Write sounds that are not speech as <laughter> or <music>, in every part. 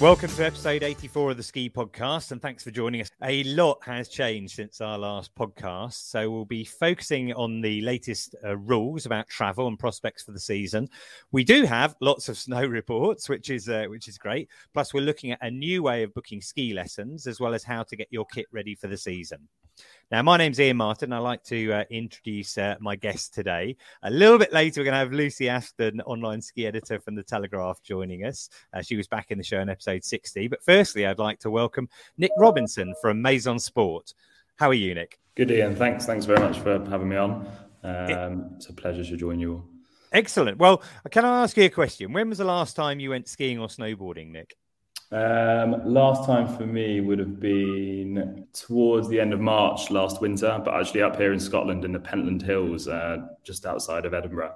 Welcome to episode 84 of the Ski Podcast, and thanks for joining us. A lot has changed since our last podcast, so we'll be focusing on the latest uh, rules about travel and prospects for the season. We do have lots of snow <laughs> reports, which is uh, which is great. Plus, we're looking at a new way of booking ski lessons, as well as how to get your kit ready for the season. Now, my name's Iain Martin. I'd like to uh, introduce uh, my guest today. A little bit later, we're going to have Lucy Aspden, online ski editor from The Telegraph, joining us. Uh, she was back in the show in episode 60. But firstly, I'd like to welcome Nick Robinson from Maison Sport. How are you, Nick? Good, Iain. Thanks. Thanks very much for having me on. Um, it's a pleasure to join you all. Excellent. Well, can I ask you a question? When was the last time you went skiing or snowboarding, Nick? Um, last time for me would have been towards the end of March last winter, but actually up here in Scotland in the Pentland Hills, uh, just outside of Edinburgh.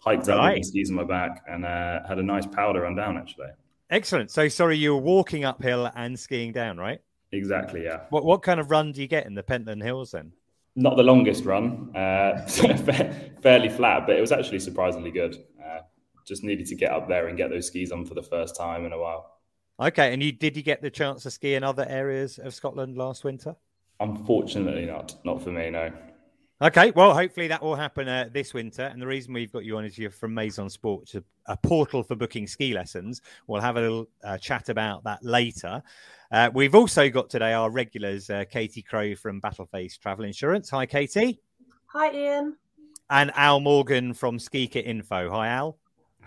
Hiked up with skis on my back and uh, had a nice powder run down actually. Excellent. So, sorry, you were walking uphill and skiing down, right? Exactly. Yeah. What what kind of run do you get in the Pentland Hills then? Not the longest run, uh, <laughs> fairly flat, but it was actually surprisingly good. Uh, just needed to get up there and get those skis on for the first time in a while. Okay, and you did you get the chance to ski in other areas of Scotland last winter? Unfortunately, not. Not for me, no. Okay, well, hopefully that will happen uh, this winter. And the reason we've got you on is you're from Maison Sport, a, a portal for booking ski lessons. We'll have a little uh, chat about that later. Uh, we've also got today our regulars, uh, Katie Crowe from Battleface Travel Insurance. Hi, Katie. Hi, Iain. And Al Morgan from Ski Kit Info. Hi, Al.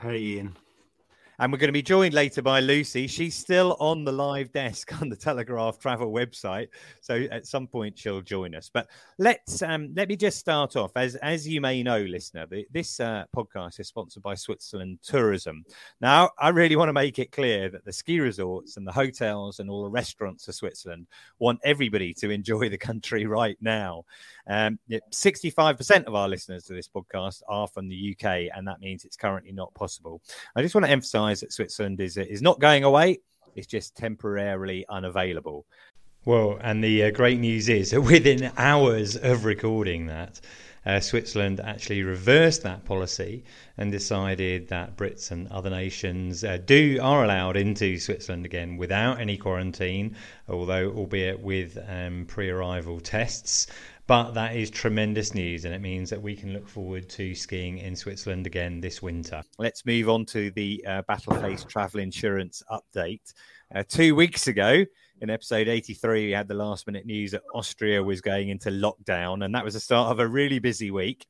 Hey, Iain. And we're going to be joined later by Lucy. She's still on the live desk <laughs> on the Telegraph Travel website, so at some point she'll join us. But let's um, let me just start off. As as you may know, listener, this uh, podcast is sponsored by Switzerland Tourism. Now, I really want to make it clear that the ski resorts and the hotels and all the restaurants of Switzerland want everybody to enjoy the country <laughs> right now. Um, 65% of our listeners to this podcast are from the UK, and that means it's currently not possible. I just want to emphasize that Switzerland is, is not going away, it's just temporarily unavailable. Well, and the uh, great news is that within hours of recording that, uh, Switzerland actually reversed that policy and decided that Brits and other nations uh, do are allowed into Switzerland again without any quarantine, although albeit with um, pre-arrival tests. But that is tremendous news, and it means that we can look forward to skiing in Switzerland again this winter. Let's move on to the uh, Battleface travel insurance update. Uh, two weeks ago, in episode 83, we had the last minute news that Austria was going into lockdown, and that was the start of a really busy week.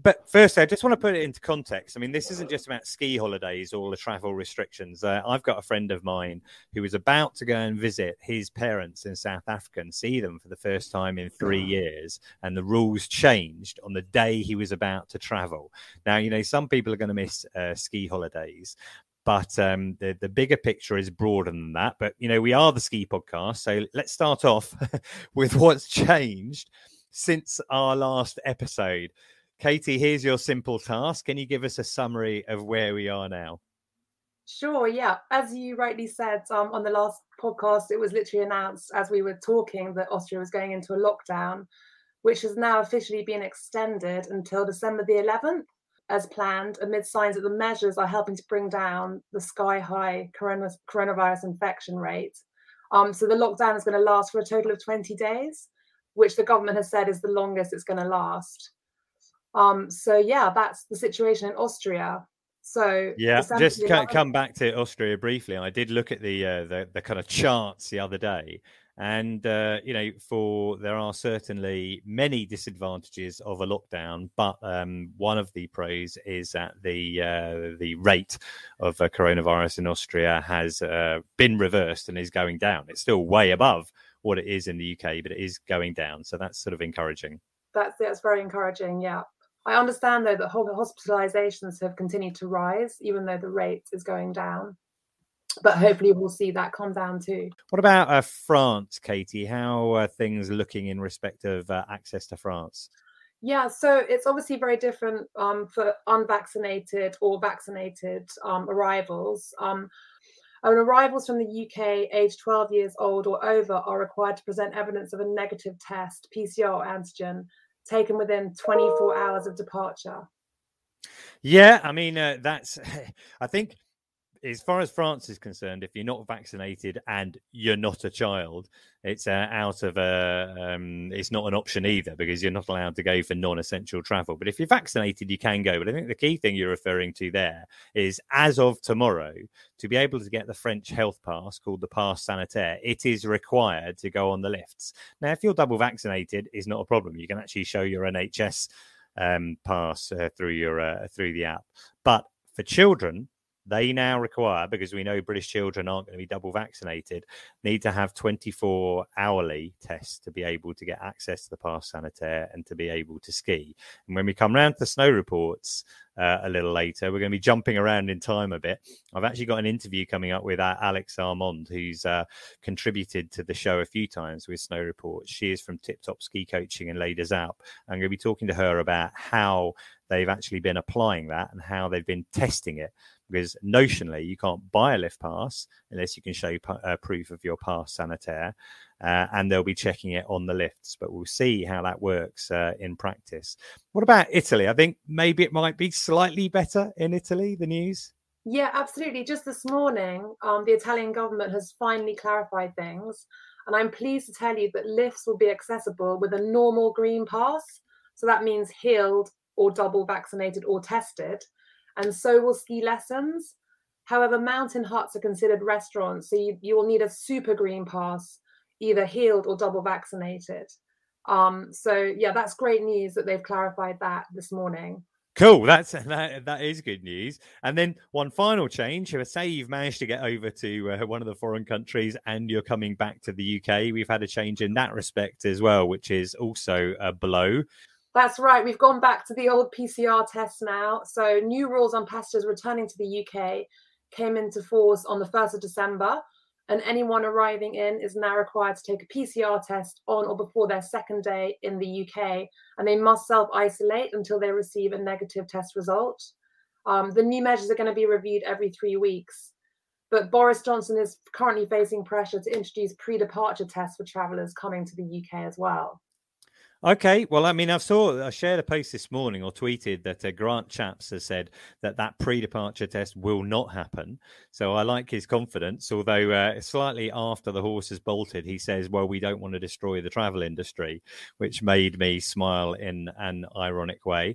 But first, I just want to put it into context. I mean, this isn't just about ski holidays or the travel restrictions. Uh, I've got a friend of mine who was about to go and visit his parents in South Africa and see them for the first time in three years. And the rules changed on the day he was about to travel. Now, you know, some people are going to miss uh, ski holidays, but um, the the bigger picture is broader than that. But you know, we are the ski podcast, so let's start off <laughs> with what's changed since our last episode. Katie, here's your simple task. Can you give us a summary of where we are now? Sure, yeah. As you rightly said um, on the last podcast, it was literally announced as we were talking that Austria was going into a lockdown, which has now officially been extended until December the 11th, as planned, amid signs that the measures are helping to bring down the sky high corona- coronavirus infection rate. Um, so the lockdown is going to last for a total of 20 days, which the government has said is the longest it's going to last. Um, so yeah, that's the situation in Austria. So yeah, just come, come back to Austria briefly. I did look at the uh, the, the kind of charts the other day, and uh, you know, for there are certainly many disadvantages of a lockdown, but um, one of the pros is that the uh, the rate of uh, coronavirus in Austria has uh, been reversed and is going down. It's still way above what it is in the UK, but it is going down. So that's sort of encouraging. That's that's very encouraging. Yeah. I understand though that hospitalizations have continued to rise, even though the rate is going down. But hopefully, we'll see that come down too. What about uh, France, Katie? How are things looking in respect of uh, access to France? Yeah, so it's obviously very different um, for unvaccinated or vaccinated um, arrivals. Um, and arrivals from the UK aged 12 years old or over are required to present evidence of a negative test, PCR or antigen, taken within 24 hours of departure. Yeah, I mean, uh, that's, <laughs> I think as far as France is concerned, if you're not vaccinated and you're not a child, it's uh, out of a. Um, it's not an option either because you're not allowed to go for non-essential travel. But if you're vaccinated, you can go. But I think the key thing you're referring to there is, as of tomorrow, to be able to get the French health pass called the Pass Sanitaire, it is required to go on the lifts. Now, if you're double vaccinated, is not a problem. You can actually show your NHS um, pass uh, through your uh, through the app. But for children, they now require, because we know British children aren't going to be double vaccinated, need to have 24 hourly tests to be able to get access to the Pass Sanitaire and to be able to ski. And when we come round to the snow reports uh, a little later, we're going to be jumping around in time a bit. I've actually got an interview coming up with uh, Alex Armand, who's uh, contributed to the show a few times with Snow Reports. She is from Tip Top Ski Coaching and Les Deux Alpes. I'm going to be talking to her about how they've actually been applying that and how they've been testing it because notionally you can't buy a lift pass unless you can show uh, proof of your pass sanitaire uh, and they'll be checking it on the lifts but we'll see how that works uh, in practice. What about italy? I think maybe it might be slightly better in italy the news. Yeah absolutely. Just this morning um, the italian government has finally clarified things and i'm pleased to tell you that lifts will be accessible with a normal green pass. So that means healed or double vaccinated or tested and so will ski lessons. However, mountain huts are considered restaurants, so you, you will need a super green pass, either healed or double vaccinated. Um, so yeah, that's great news that they've clarified that this morning. Cool. That's <laughs> that. That is good news. And then one final change. If say you've managed to get over to uh, one of the foreign countries and you're coming back to the UK. We've had a change in that respect as well, which is also a blow. That's right. We've gone back to the old PCR test now. So, new rules on passengers returning to the UK came into force on the 1st of December. And anyone arriving in is now required to take a PCR test on or before their second day in the UK. And they must self isolate until they receive a negative test result. Um, the new measures are going to be reviewed every three weeks. But Boris Johnson is currently facing pressure to introduce pre departure tests for travellers coming to the UK as well. Okay, well, I mean, I saw I shared a post this morning or tweeted that uh, Grant Shapps has said that that pre-departure test will not happen. So I like his confidence. Although uh, slightly after the horse has bolted, he says, "Well, we don't want to destroy the travel industry," which made me smile in an ironic way.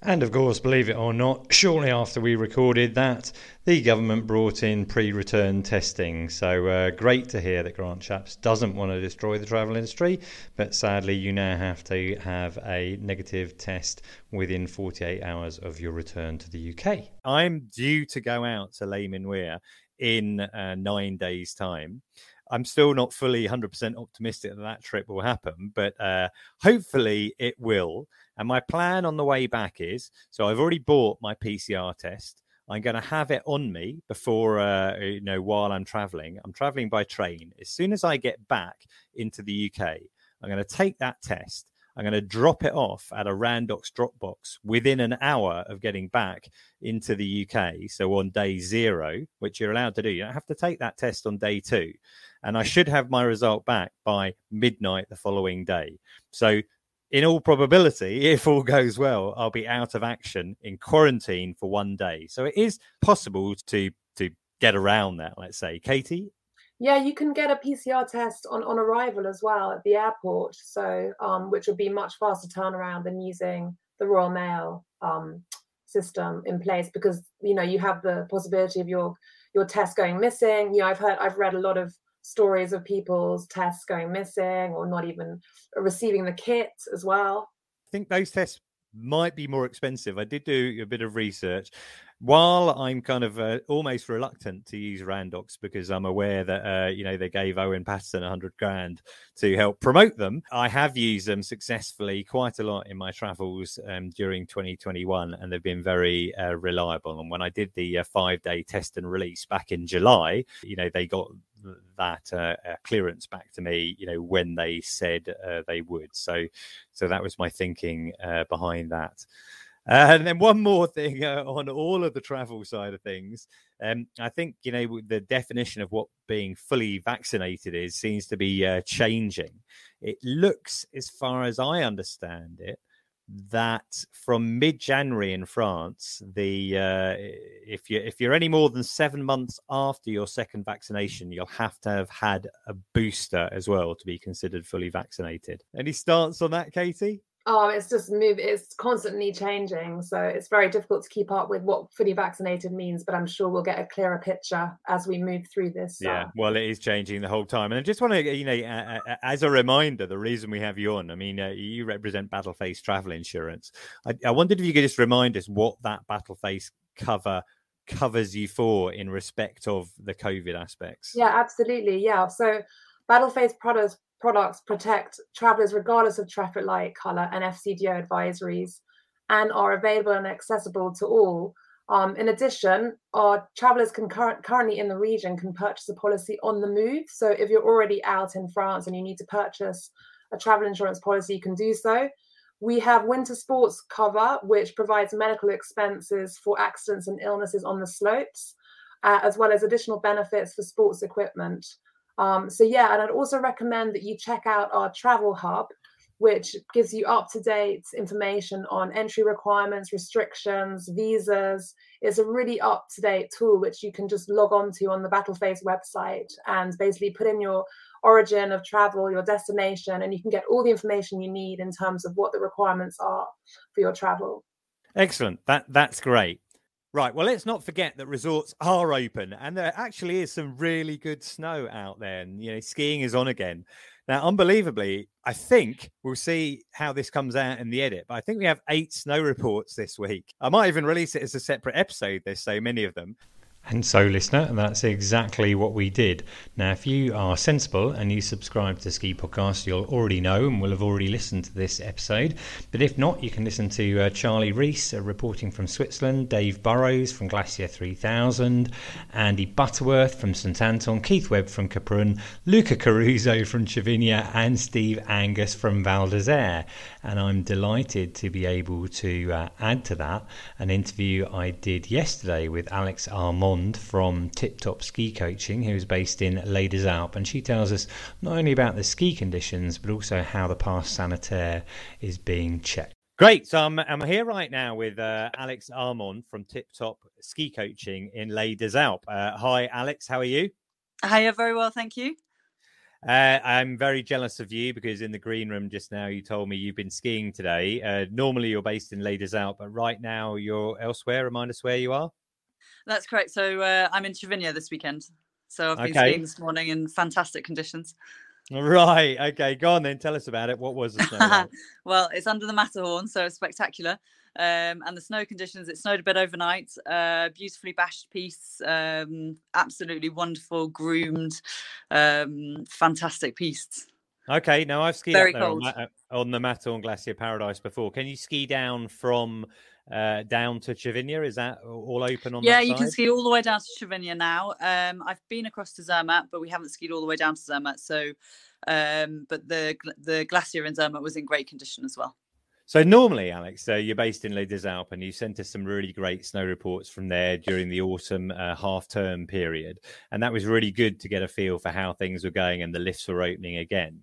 And of course, believe it or not, shortly after we recorded that, the government brought in pre return testing. So uh, great to hear that Grant Shapps doesn't want to destroy the travel industry, but sadly, you now have to have a negative test within 48 hours of your return to the UK. I'm due to go out to Les Menuires in uh, nine days' time. I'm still not fully 100% optimistic that that trip will happen, but uh, hopefully it will. And my plan on the way back is so I've already bought my PCR test. I'm going to have it on me before, uh, you know, while I'm traveling. I'm traveling by train. As soon as I get back into the UK, I'm going to take that test. I'm going to drop it off at a Randox drop box within an hour of getting back into the UK. So on day zero, which you're allowed to do, you don't have to take that test on day two. And I should have my result back by midnight the following day. So in all probability, <laughs> if all goes well, I'll be out of action in quarantine for one day. So it is possible to to get around that. Let's say, Katie. Yeah, you can get a PCR test on, on arrival as well at the airport. So, um, which would be much faster turnaround than using the Royal Mail um, system in place because you know you have the possibility of your your test going missing. You know, I've heard, I've read a lot of stories of people's tests going missing or not even receiving the kit as well. I think those tests might be more expensive. I did do a bit of research. While I'm kind of uh, almost reluctant to use Randox because I'm aware that uh, you know they gave Owen a hundred grand to help promote them, I have used them successfully quite a lot in my travels um, during 2021, and they've been very uh, reliable. And when I did the uh, five day test and release back in July, you know they got that uh, uh, clearance back to me, you know, when they said uh, they would. So, so that was my thinking uh, behind that. Uh, and then one more thing uh, on all of the travel side of things. Um, I think you know the definition of what being fully vaccinated is seems to be changing. It looks, as far as I understand it, that from mid-January in France, the uh, if you if you're any more than seven months after your second vaccination, you'll have to have had a booster as well to be considered fully vaccinated. Any stance on that, Katie? Oh, it's just move. It's constantly changing, so it's very difficult to keep up with what fully vaccinated means. But I'm sure we'll get a clearer picture as we move through this. Yeah, uh... well, it is changing the whole time, and I just want to, you know, as a reminder, the reason we have you on. I mean, uh, you represent Battleface Travel Insurance. I, I wondered if you could just remind us what that Battleface cover covers you for in respect of the COVID aspects. Yeah, absolutely. Yeah, so Battleface products products protect travelers regardless of traffic light color and FCDO advisories and are available and accessible to all. Um, in addition, our travelers can cur- currently in the region can purchase a policy on the move. So if you're already out in France and you need to purchase a travel insurance policy, you can do so. We have winter sports cover, which provides medical expenses for accidents and illnesses on the slopes, uh, as well as additional benefits for sports equipment. Um, so yeah, and I'd also recommend that you check out our travel hub, which gives you up to date information on entry requirements, restrictions, visas. It's a really up to date tool which you can just log on to on the Battleface website and basically put in your origin of travel, your destination, and you can get all the information you need in terms of what the requirements are for your travel. Excellent. That that's great. Right. Well, let's not forget that resorts are open, and there actually is some really good snow out there, and you know, skiing is on again. Now, unbelievably, I think we'll see how this comes out in the edit, but I think we have eight snow reports this week. I might even release it as a separate episode. There's so many of them. And so, listener, that's exactly what we did. Now, if you are sensible and you subscribe to Ski Podcast, you'll already know and will have already listened to this episode. But if not, you can listen to uh, Charlie Rees uh, reporting from Switzerland, Dave Burrows from Glacier 3000, Andy Butterworth from St Anton, Keith Webb from Kaprun, Luca Caruso from Cervinia, and Steve Angus from Val d'Isere. And I'm delighted to be able to uh, add to that an interview I did yesterday with Alex Armand from Tip Top Ski Coaching, who's based in Les Deux Alpes, and she tells us not only about the ski conditions but also how the pass sanitaire is being checked. Great. So I'm, I'm here right now with uh, Alex Armand from Tip Top Ski Coaching in Les Deux Alpes. Uh, hi, Alex. How are you? Hiya, very well, thank you. Uh, I'm very jealous of you because in the green room just now you told me you've been skiing today. Uh, normally you're based in Les Deux Alpes, but right now you're elsewhere. Remind us where you are. That's correct. So uh, I'm in Cervinia this weekend. So I've been okay. skiing this morning in fantastic conditions. Right. Okay. Go on then. Tell us about it. What was the snow? Like? <laughs> well, it's under the Matterhorn, so it's spectacular. Um, and the snow conditions, it snowed a bit overnight. Uh, beautifully bashed piste, um, absolutely wonderful, groomed, um, fantastic piste. Okay, now I've skied Very cold. On, on, the Matterhorn Glacier Paradise before. Can you ski down from uh, down to Cervinia? Is that all open on? Yeah, you can ski all the way down to Cervinia now. Um, I've been across to Zermatt, but we haven't skied all the way down to Zermatt. So, um, but the the glacier in Zermatt was in great condition as well. So normally, Alex, uh, you're based in Les Alpes, and you sent us some really great snow reports from there during the autumn uh, half-term period, and that was really good to get a feel for how things were going and the lifts were opening again.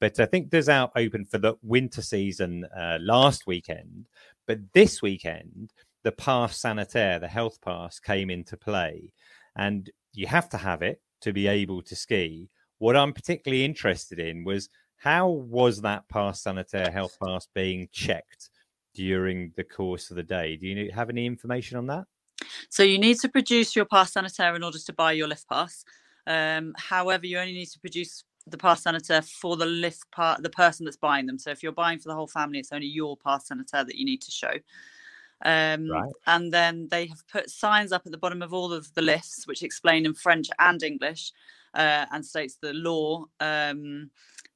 But I think Deux Alpes open for the winter season uh, last weekend, but this weekend, the pass sanitaire, the health pass, came into play, and you have to have it to be able to ski. What I'm particularly interested in was how was that pass sanitaire health pass being checked during the course of the day? Do you have any information on that? So you need to produce your pass sanitaire in order to buy your lift pass. Um, however, you only need to produce the pass sanitaire for the lift part, the person that's buying them. So if you're buying for the whole family, it's only your pass sanitaire that you need to show. Um, right. And then they have put signs up at the bottom of all of the lifts, which explain in French and English, uh, and states the law um,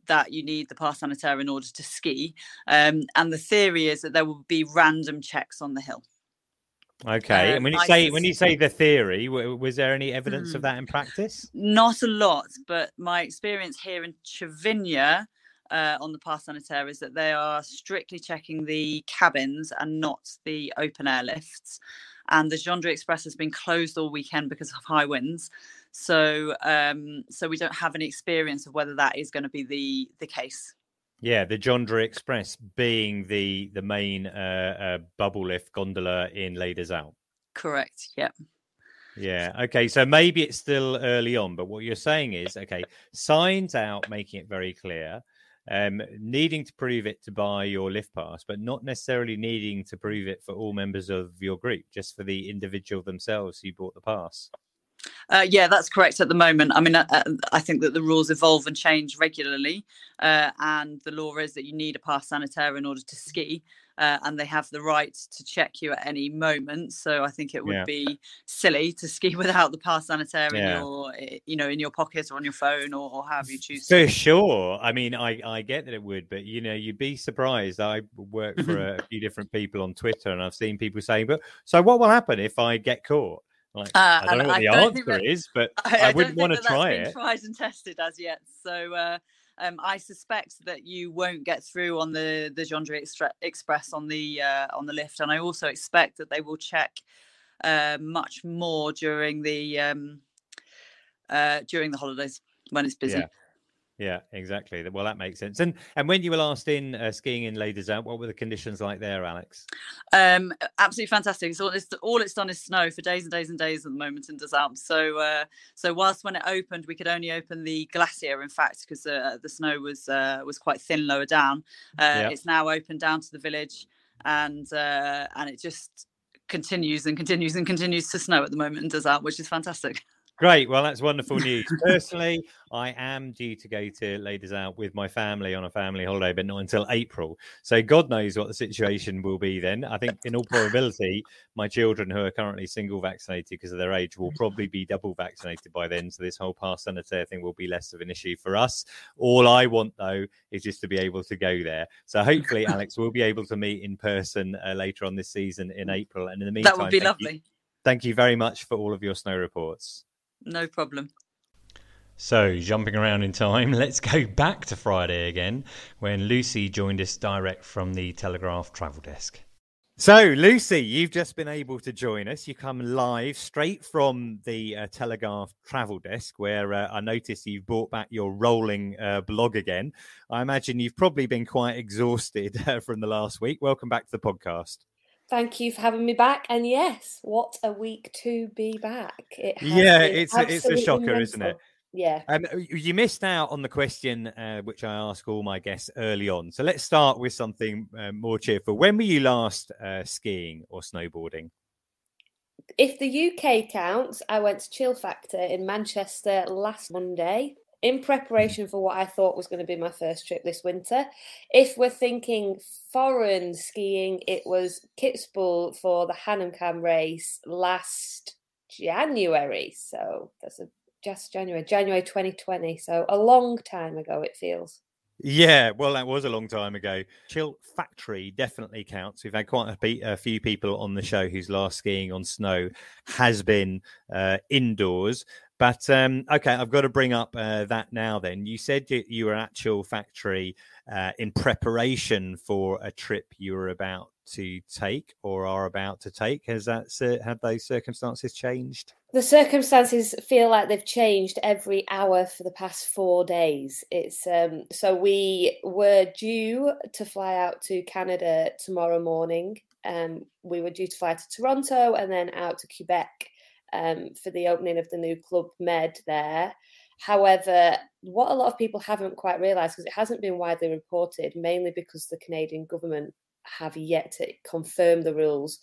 that you need the pass sanitaire in order to ski. Um, and the theory is that there will be random checks on the hill. Okay, um, and when you say when you say the theory, was there any evidence mm, of that in practice? Not a lot, but my experience here in Cervinia uh, on the pass sanitaire is that they are strictly checking the cabins and not the open air lifts. And the Jandri Express has been closed all weekend because of high winds, so um, so we don't have any experience of whether that is going to be the the case. Yeah, the Jandri Express being the the main uh, uh, bubble lift gondola in Les Out. Correct. Yeah. Yeah. Okay. So maybe it's still early on, but what you're saying is, okay, signs out, making it very clear, um, needing to prove it to buy your lift pass, but not necessarily needing to prove it for all members of your group, just for the individual themselves who bought the pass. Uh, yeah, that's correct at the moment. I mean, I, uh, uh, I, think that the rules evolve and change regularly, uh, and the law is that you need a pass sanitaire in order to ski, uh, and they have the right to check you at any moment. So I think it would yeah. be silly to ski <laughs> without the pass sanitaire yeah. in your, eh, you know, in your pocket or on your phone or, or however you choose. For sure. I mean, I I get that it would, but you know, you'd be surprised. I work for <laughs> a few different people on Twitter, and I've seen people saying, "But so what will happen if I get caught?" Like, uh, I don't know what I the answer that, is, but <laughs> I, I, wouldn't want to try it. I haven't tried and tested as yet, so uh, um, I suspect that you won't get through on the the Jandri Express on the uh, on the lift, and I also expect that they will check uh, much more during the um, uh, during the holidays when it's busy. Yeah. Yeah, exactly. Well, that makes sense. And and when you were last in uh, skiing in Les Alpes, what were the conditions like there, Alex? Um, absolutely fantastic. So it's, all it's done is snow for days and days and days at the moment in Alpes. So uh, so whilst when it opened, we could only open the glacier, in fact, because uh, the snow was uh, was quite thin lower down. Uh, yeah. It's now open down to the village, and uh, and it just continues and continues and continues to snow at the moment in Alpes, which is fantastic. Great. Well, that's wonderful <laughs> news. Personally, I am due to go to Les Deux Alpes with my family on a family holiday, but not until April. So God knows what the situation will be then. I think, in all probability, my children who are currently single vaccinated because of their age will probably be double vaccinated by then. So this whole pass sanitaire thing will be less of an issue for us. All I want, though, is just to be able to go there. So hopefully, <laughs> Alex, we'll be able to meet in person uh, later on this season in April. And in the meantime, that would be lovely. You, thank you very much for all of your snow reports. No problem. So, jumping around in time, <laughs> let's go back to Friday again when Lucy joined us direct from the Telegraph travel desk. So, Lucy, you've just been able to join us. You come live straight from the uh, Telegraph travel desk, where uh, I noticed you've brought back your rolling uh, blog again. I imagine you've probably been quite exhausted <laughs> uh, from the last week. Welcome back to the podcast. Thank you for having me back. And yes, what a week to be back. It yeah, it's a, it's a shocker, mental. isn't it? Yeah. Um, you missed out on the question uh, which I ask all my guests early on. So let's start with something uh, more cheerful. When were you last uh, skiing or snowboarding? If the UK counts, I went to Chill Factore in Manchester last Monday in preparation for what I thought was going to be my first trip this winter. If we're thinking foreign skiing, it was Kitzbühel for the Hahnenkamm race last January. So that's a just January, January 2020. So a long time ago, it feels. Yeah, well, that was a long time ago. Chill Factore definitely counts. We've had quite a, a few people on the show whose last skiing on snow has been uh, indoors. But um, okay, I've got to bring up uh, that now. Then you said you, were at Chill Factore uh, in preparation for a trip you were about to take or are about to take. Has that had those circumstances changed? The circumstances feel like they've changed every hour for the past four days. It's um, so we were due to fly out to Canada tomorrow morning. Um, we were due to fly to Toronto and then out to Quebec um, for the opening of the new Club Med there. However, what a lot of people haven't quite realised, because it hasn't been widely reported, mainly because the Canadian government have yet to confirm the rules,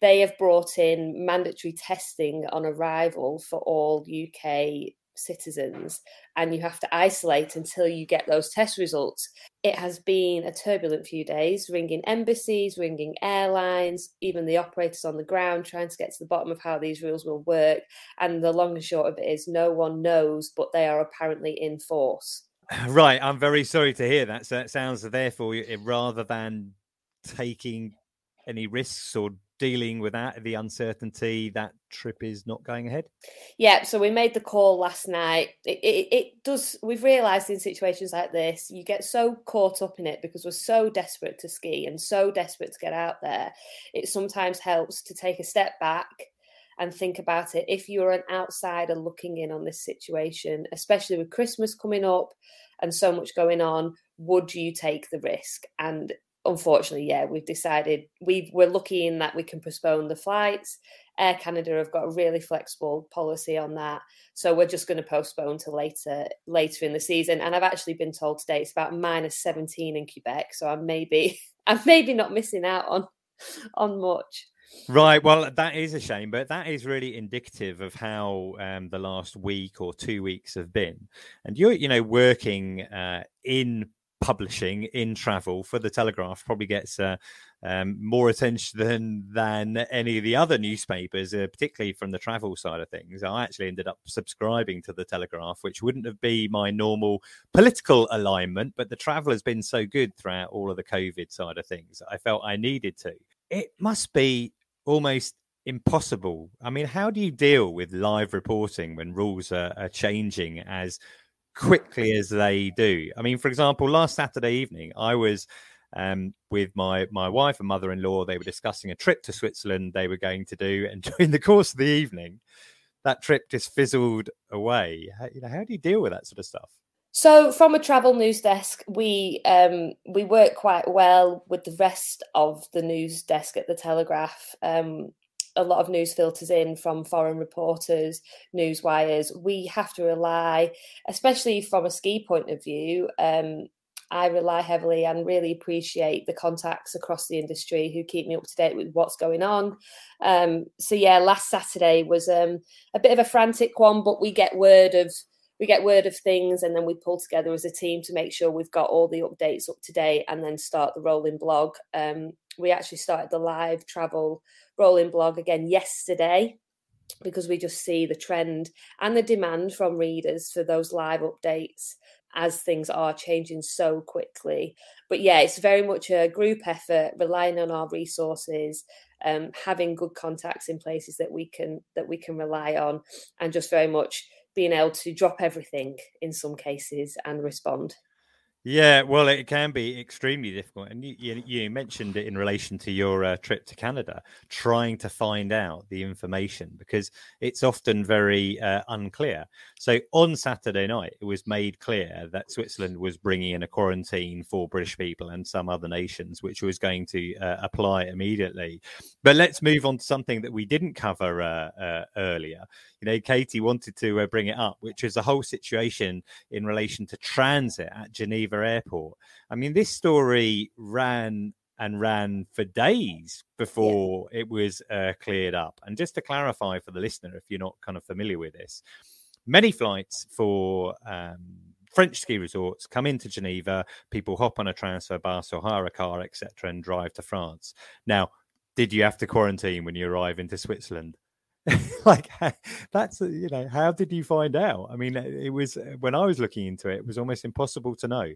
they have brought in mandatory testing on arrival for all UK citizens and you have to isolate until you get those test results. It has been a turbulent few days, ringing embassies, ringing airlines, even the operators on the ground, trying to get to the bottom of how these rules will work. And the long and short of it is no one knows, but they are apparently in force. <sighs> Right. I'm very sorry to hear that. So it sounds therefore eh, rather than taking any risks or dealing with that, the uncertainty, that trip is not going ahead? Yeah, so we made the call last night. It, it, it, does, we've realised in situations like this, you get so caught up in it because we're so desperate to ski and so desperate to get out there. It sometimes helps to take a step back and think about it. If you're an outsider looking in on this situation, especially with Christmas coming up and so much going on, would you take the risk? And unfortunately, yeah, we've decided we we're lucky in that we can postpone the flights. Air Canada have got a really flexible policy on that, so we're just going to postpone to later later in the season. And I've actually been told today it's about minus seventeen in Quebec, so I'm maybe <laughs> I'm maybe not missing out on on much. Right. Well, that is a shame, but that is really indicative of how um, the last week or two weeks have been. And you're, you know, working uh, in publishing in travel for the Telegraph probably gets uh, um, more attention than than any of the other newspapers, uh, particularly from the travel side of things. I actually ended up subscribing to the Telegraph, which wouldn't have been my normal political alignment, but the travel has been so good throughout all of the COVID side of things. I felt I needed to. It must be almost impossible. I mean, how do you deal with live reporting when rules are, are changing as quickly as they do. I mean, for example, last Saturday evening, I was um, with my my wife and mother-in-law. They were discussing a trip to Switzerland they were going to do, and <laughs> during the course of the evening, that trip just fizzled away. How, you know, how do you deal with that sort of stuff? So, from a travel news desk, we um, we work quite well with the rest of the news desk at the Telegraph. Um, a lot of news filters in from foreign reporters, news wires. We have to rely, especially from a ski point of view. Um, I rely heavily and really appreciate the contacts across the industry who keep me up to date with what's going on. Um, so yeah, last Saturday was um, a bit of a frantic one, but we get word of we get word of things and then we pull together as a team to make sure we've got all the updates up to date and then start the rolling blog. Um, we actually started the live travel rolling blog again yesterday because we just see the trend and the demand from readers for those live updates as things are changing so quickly. But yeah, it's very much a group effort, relying on our resources, um, having good contacts in places that we can that we can rely on, and just very much being able to drop everything in some cases and respond. Yeah, well, it can be extremely difficult. And you, you, you mentioned it in relation to your uh, trip to Canada, trying to find out the information because it's often very uh, unclear. So on Saturday night, it was made clear that Switzerland was bringing in a quarantine for British people and some other nations, which was going to uh, apply immediately. But let's move on to something that we didn't cover uh, uh, earlier you know, Katie wanted to uh, bring it up, which is the whole situation in relation to transit at Geneva Airport. I mean, this story ran and ran for days before yeah. it was uh, cleared up. And just to clarify for the listener, if you're not kind of familiar with this, many flights for um, French ski resorts come into Geneva, people hop on a transfer bus or hire a car, etc., and drive to France. Now, did you have to quarantine when you arrive into Switzerland? <laughs> like that's you know how did you find out i mean it was when i was looking into it it was almost impossible to know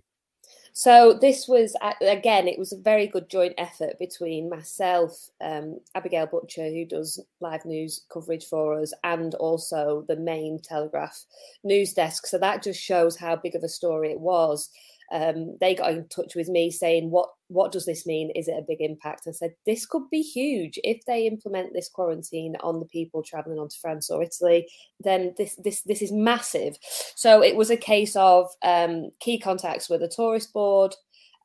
so this was again it was a very good joint effort between myself um, abigail butcher who does live news coverage for us and also the main telegraph news desk. So that just shows how big of a story it was. Um, they got in touch with me saying, "What what does this mean? Is it a big impact?" I said, "This could be huge if they implement this quarantine on the people traveling onto France or Italy. Then this this this is massive." So it was a case of um, key contacts with the tourist board.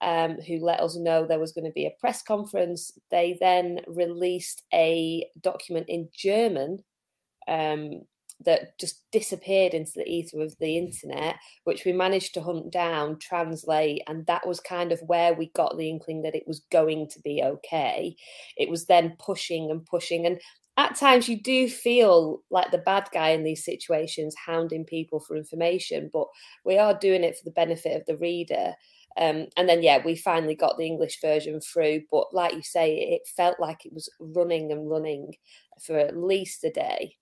Um, who let us know there was going to be a press conference. They then released a document in German um, that just disappeared into the ether of the internet, which we managed to hunt down, translate, and that was kind of where we got the inkling that it was going to be okay. It was then pushing and pushing. And at times you do feel like the bad guy in these situations, hounding people for information, but we are doing it for the benefit of the reader. Um, and then, yeah, we finally got the English version through. But like you say, it felt like it was running and running for at least a day.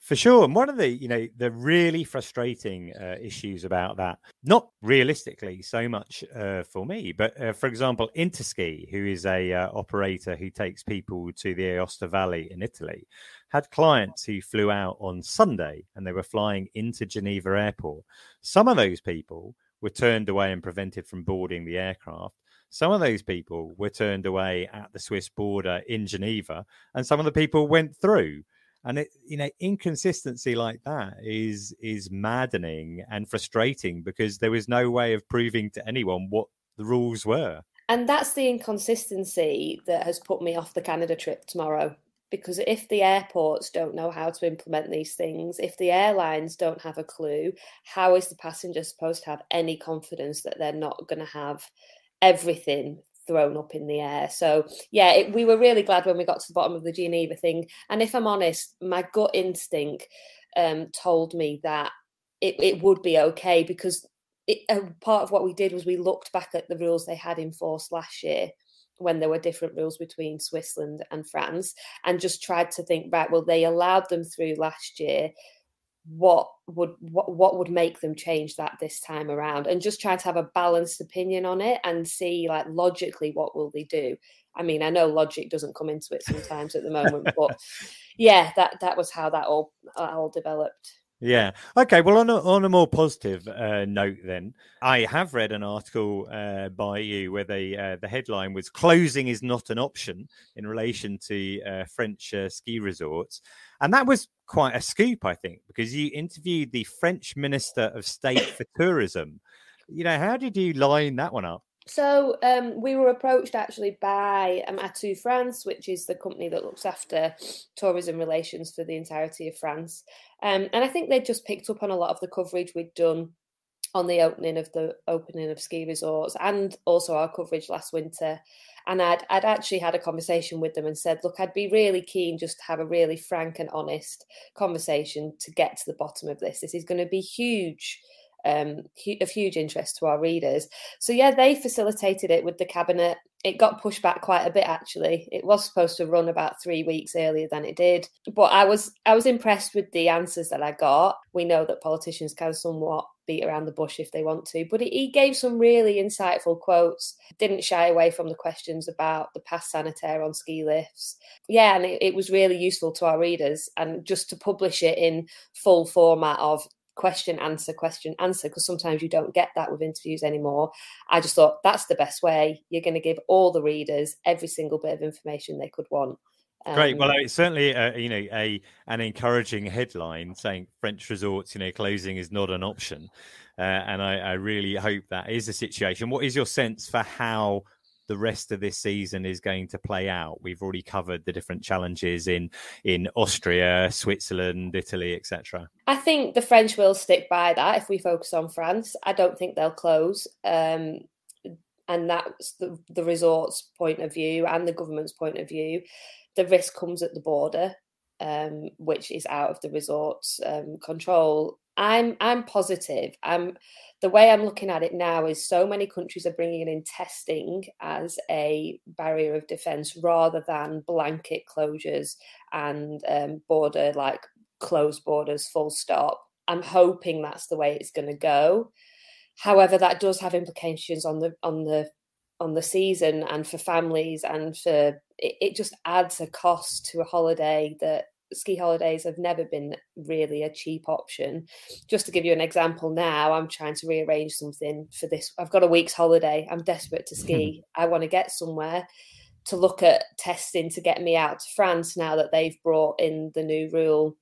For sure. And one of the, you know, the really frustrating uh, issues about that, not realistically so much uh, for me, but uh, for example, Interski, who is a uh, operator who takes people to the Aosta Valley in Italy, had clients who flew out on Sunday and they were flying into Geneva airport. Some of those people were turned away and prevented from boarding the aircraft. Some of those people were turned away at the Swiss border in Geneva, and some of the people went through and it you know inconsistency like that is is maddening and frustrating because there was no way of proving to anyone what the rules were. And that's the inconsistency that has put me off the Canada trip tomorrow. Because if the airports don't know how to implement these things, if the airlines don't have a clue, how is the passenger supposed to have any confidence that they're not going to have everything thrown up in the air. So yeah, it, we were really glad when we got to the bottom of the Geneva thing. And if I'm honest, my gut instinct um, told me that it, it would be okay because it, uh, part of what we did was we looked back at the rules they had enforced last year when there were different rules between Switzerland and France and just tried to think right well they allowed them through last year what would what, what would make them change that this time around and just try to have a balanced opinion on it and see like logically what will they do i mean i know logic doesn't come into it sometimes at the moment <laughs> but yeah that that was how that all that all developed yeah. Okay. Well, on a, on a more positive uh, note, then I have read an article uh, by you where the uh, the headline was "Closing is not an option" in relation to uh, French uh, ski resorts, and that was quite a scoop, I think, because you interviewed the French Minister of State <coughs> for Tourism. You know, how did you line that one up? So um, we were approached actually by um, Atout France, which is the company that looks after tourism relations for the entirety of France. Um, and I think they just picked up on a lot of the coverage we'd done on the opening of the opening of ski resorts and also our coverage last winter. And I'd, I'd actually had a conversation with them and said, look, I'd be really keen just to have a really frank and honest conversation to get to the bottom of this. This is going to be huge um, of huge interest to our readers. So yeah, they facilitated it with the cabinet. It got pushed back quite a bit actually. It was supposed to run about three weeks earlier than it did, but I was I was impressed with the answers that I got. We know that politicians can somewhat beat around the bush if they want to, but he gave some really insightful quotes. Didn't shy away from the questions about the pass sanitaire on ski lifts. Yeah, and it, it was really useful to our readers, and just to publish it in full format of question answer question answer because sometimes you don't get that with interviews anymore i just thought that's the best way you're going to give all the readers every single bit of information they could want um, Great. Well, it's certainly a, you know a an encouraging headline saying French resorts, you know, closing is not an option, uh, and I, I really hope that is the situation. What is your sense for how the rest of this season is going to play out. We've already covered the different challenges in in Austria, Switzerland, Italy, etc. I think the French will stick by that if we focus on France. I don't think they'll close. Um, and that's the, the resort's point of view and the government's point of view. The risk comes at the border, um, which is out of the resort's um, control. I'm I'm positive. I'm the way I'm looking at it now is so many countries are bringing in testing as a barrier of defence rather than blanket closures and um, border like closed borders, full stop. I'm hoping that's the way it's going to go. However, that does have implications on the on the on the season and for families and for it, it just adds a cost to a holiday that ski holidays have never been really a cheap option. Just to give you an example now, I'm trying to rearrange something for this. I've got a week's holiday. I'm desperate to ski. I want to get somewhere to look at testing to get me out to France now that they've brought in the new rule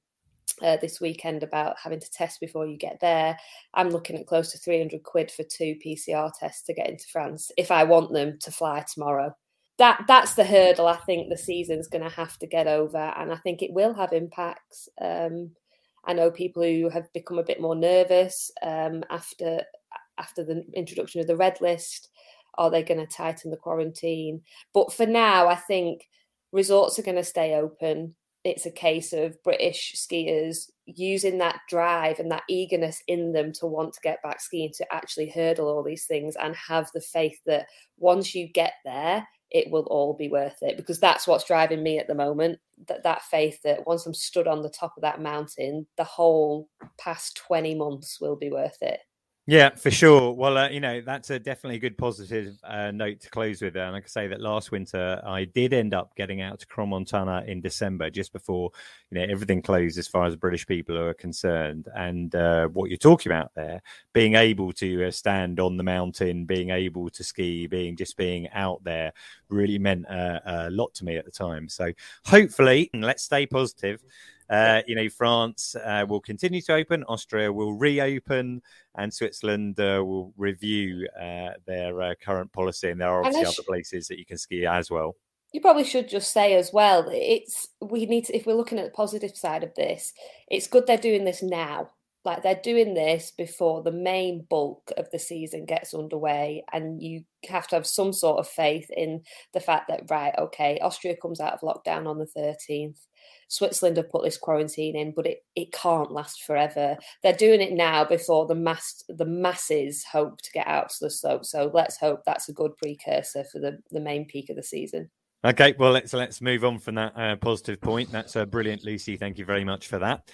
uh, this weekend about having to test before you get there. I'm looking at close to 300 quid for two PCR tests to get into France if I want them to fly tomorrow that that's the hurdle I think the season's going to have to get over, and I think it will have impacts. Um, I know people who have become a bit more nervous um, after after the introduction of the red list. Are they going to tighten the quarantine? But for now, I think resorts are going to stay open. It's a case of British skiers using that drive and that eagerness in them to want to get back skiing, to actually hurdle all these things and have the faith that once you get there, it will all be worth it because that's what's driving me at the moment. That that faith that once i'm stood on the top of that mountain the whole past 20 months will be worth it yeah, for sure. Well, uh, you know, that's a definitely a good positive uh, note to close with. And I can say that last winter I did end up getting out to Crans-Montana in December, just before you know everything closed as far as British people are concerned. And uh, what you're talking about there, being able to uh, stand on the mountain, being able to ski, being just being out there, really meant a lot to me at the time. So hopefully, let's stay positive Uh, you know, France uh, will continue to open, Austria will reopen, and Switzerland uh, will review uh, their uh, current policy. And there are obviously other places that you can ski as well. You probably should just say as well. It's we need to if we're looking at the positive side of this. It's good they're doing this now like they're doing this before the main bulk of the season gets underway and you have to have some sort of faith in the fact that right okay austria comes out of lockdown on the 13th switzerland have put this quarantine in but it, it can't last forever they're doing it now before the mass the masses hope to get out to the slope so let's hope that's a good precursor for the, the main peak of the season Okay, well let's let's move on from that uh, positive point. That's uh, brilliant, Lucy. Thank you very much for that.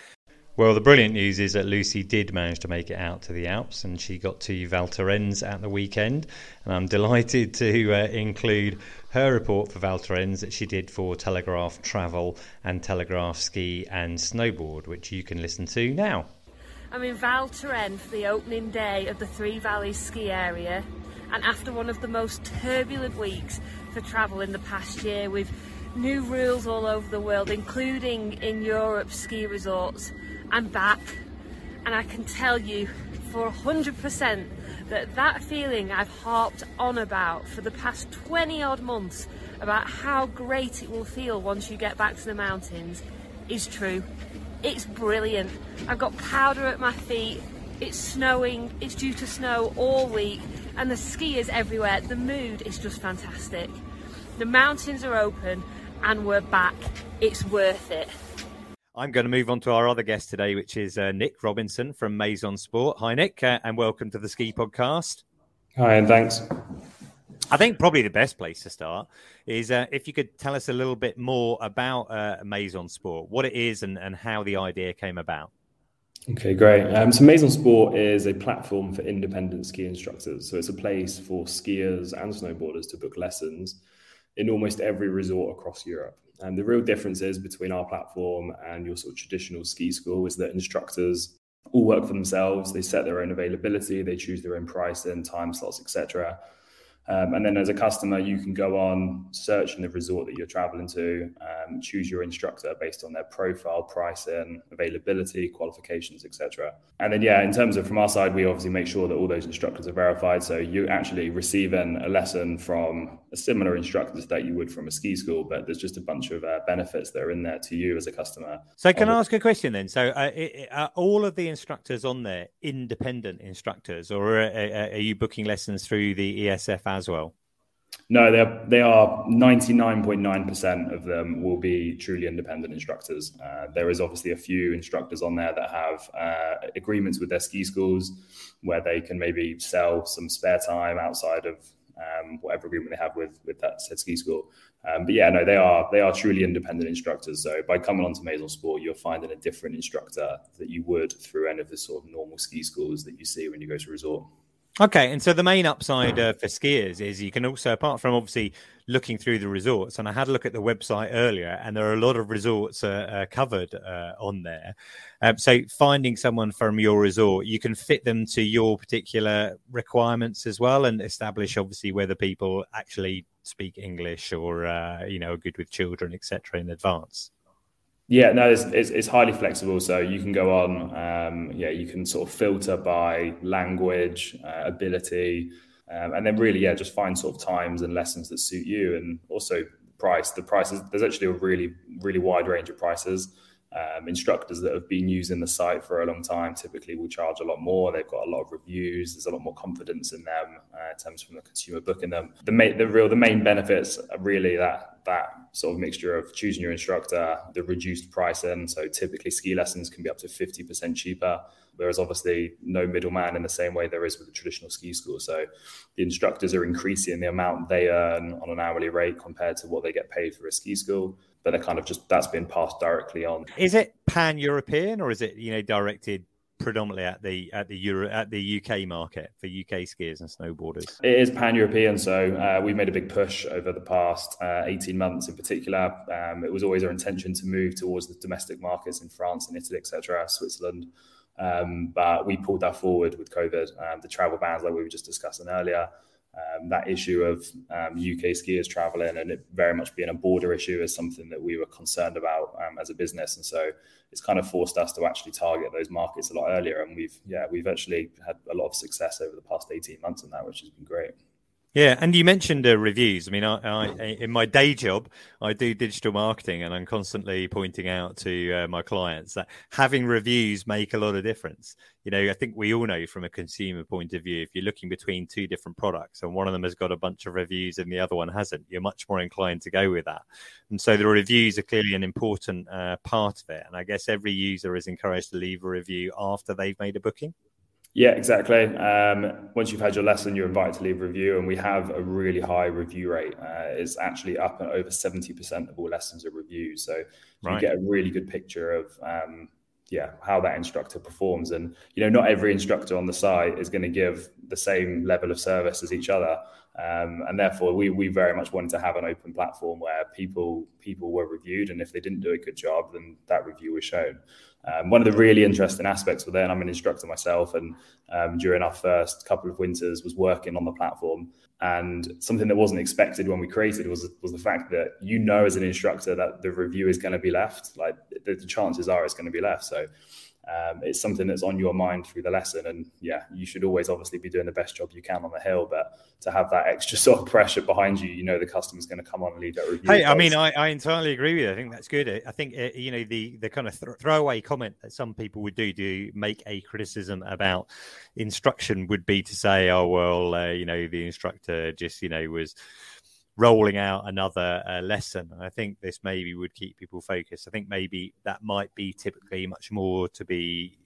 Well, the brilliant news is that Lucy did manage to make it out to the Alps and she got to Val Thorens at the weekend. And I'm delighted to uh, include her report for Val Thorens that she did for Telegraph Travel and Telegraph Ski and Snowboard, which you can listen to now. I'm in Val Thorens for the opening day of the Three Valleys ski area. And after one of the most turbulent weeks for travel in the past year, with new rules all over the world, including in Europe ski resorts, I'm back and I can tell you for 100% that that feeling I've harped on about for the past 20 odd months about how great it will feel once you get back to the mountains is true. It's brilliant. I've got powder at my feet. It's snowing. It's due to snow all week and the skiers everywhere. The mood is just fantastic. The mountains are open and we're back. It's worth it. I'm going to move on to our other guest today, which is uh, Nick Robinson from Maison Sport. Hi, Nick, uh, and welcome to the Ski Podcast. Hi, and thanks. I think probably the best place to start is uh, if you could tell us a little bit more about uh, Maison Sport, what it is, and, and how the idea came about. Okay, great. Um, so Maison Sport is a platform for independent ski instructors. So it's a place for skiers and snowboarders to book lessons in almost every resort across Europe. And the real differences between our platform and your sort of traditional ski school is that instructors all work for themselves. They set their own availability, they choose their own price and time slots, etc. Um, and then as a customer, you can go on, search in the resort that you're traveling to, um, choose your instructor based on their profile, pricing, availability, qualifications, etc. And then, yeah, in terms of from our side, we obviously make sure that all those instructors are verified. So you actually receiving a lesson from similar instructors that you would from a ski school, but there's just a bunch of uh, benefits that are in there to you as a customer. So can I ask a question then? So uh, are all of the instructors on there independent instructors, or are, are you booking lessons through the ESF as well? No, they are. They are ninety nine point nine percent of them will be truly independent instructors. Uh, there is obviously a few instructors on there that have uh, agreements with their ski schools where they can maybe sell some spare time outside of um, whatever agreement they have with with that said ski school. Um, but yeah, no, they are they are truly independent instructors. So by coming onto Maison Sport, you're finding a different instructor that you would through any of the sort of normal ski schools that you see when you go to resort. Okay, and so the main upside uh, for skiers is you can also, apart from obviously looking through the resorts, and I had a look at the website earlier, and there are a lot of resorts uh, uh, covered uh, on there. Um, so finding someone from your resort, you can fit them to your particular requirements as well, and establish obviously whether people actually speak English or uh, you know are good with children, etc. in advance. Yeah, no, it's, it's, it's, highly flexible. So you can go on, um, yeah, you can sort of filter by language, uh, ability, um, and then really, yeah, just find sort of times and lessons that suit you, and also price. The prices there's actually a really really wide range of prices. Um, instructors that have been using the site for a long time typically will charge a lot more. They've got a lot of reviews. There's a lot more confidence in them uh, in terms from the consumer booking them. The main, the real, the main benefits are really that that sort of mixture of choosing your instructor, the reduced pricing. So typically, ski lessons can be up to fifty percent cheaper. Whereas obviously no middleman in the same way there is with a traditional ski school. So the instructors are increasing the amount they earn on an hourly rate compared to what they get paid for a ski school but they're kind of just that's been passed directly on. Is it pan European or is it you know directed predominantly at the at the Euro at the UK market for UK skiers and snowboarders? It is pan European, so uh, we made a big push over the past uh, eighteen months in particular. Um, it was always our intention to move towards the domestic markets in France and Italy, etc., Switzerland. Um, but we pulled that forward with COVID, um, the travel bans like we were just discussing earlier. Um, that issue of um, UK skiers traveling and it very much being a border issue is something that we were concerned about um, as a business. And so it's kind of forced us to actually target those markets a lot earlier. And we've, yeah, we've actually had a lot of success over the past 18 months on that, which has been great. Yeah, and you mentioned uh, reviews. I mean, I, I, in my day job, I do digital marketing, and I'm constantly pointing out to uh, my clients that having reviews make a lot of difference. You know, I think we all know from a consumer point of view, if you're looking between two different products and one of them has got a bunch of reviews and the other one hasn't, you're much more inclined to go with that. And so the reviews are clearly an important uh, part of it. And I guess every user is encouraged to leave a review after they've made a booking. Yeah, exactly. Um, once you've had your lesson, you're invited to leave a review, and we have a really high review rate. Uh, it's actually up at over 70% of all lessons are reviewed. So right. you get a really good picture of um, yeah how that instructor performs and you know not every instructor on the site is going to give the same level of service as each other um, and therefore we we very much wanted to have an open platform where people people were reviewed and if they didn't do a good job then that review was shown um, one of the really interesting aspects with it, and I'm an instructor myself, and um, during our first couple of winters was working on the platform. And something that wasn't expected when we created was was the fact that you know as an instructor that the review is going to be left. Like the, the chances are it's going to be left. So um, it's something that's on your mind through the lesson. And yeah, you should always obviously be doing the best job you can on the hill, but to have that extra <laughs> sort of pressure behind you, you know, the customer's going to come on and leave that review. Hey, I mean, I, I entirely agree with you. I think that's good. I think, uh, you know, the, the kind of th- throwaway comment that some people would do to make a criticism about instruction would be to say, oh, well, uh, you know, the instructor just, you know, was rolling out another uh, lesson. I think this maybe would keep people focused. I think maybe that might be typically much more to be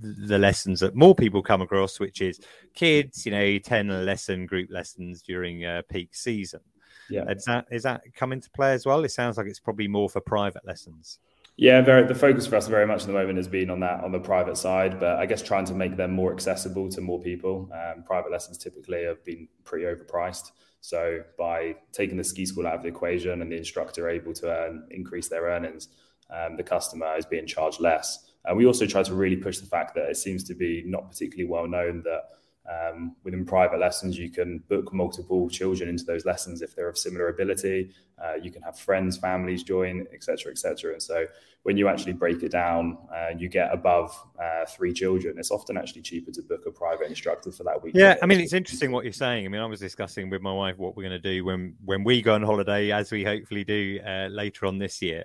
the lessons that more people come across, which is kids, you know, 10 lesson group lessons during uh, peak season. Yeah. Is that, is that come into play as well? It sounds like it's probably more for private lessons. Yeah, very, the focus for us very much at the moment has been on that on the private side, but I guess trying to make them more accessible to more people. Um, private lessons typically have been pretty overpriced. So by taking the ski school out of the equation and the instructor able to earn, increase their earnings, um, the customer is being charged less. And we also try to really push the fact that it seems to be not particularly well known that um, within private lessons, you can book multiple children into those lessons if they're of similar ability. Uh, you can have friends, families join, etc., etc. And so, when you actually break it down uh, you get above uh, three children, it's often actually cheaper to book a private instructor for that week. Yeah, I mean, it's interesting what you're saying. I mean, I was discussing with my wife what we're going to do when when we go on holiday, as we hopefully do uh, later on this year.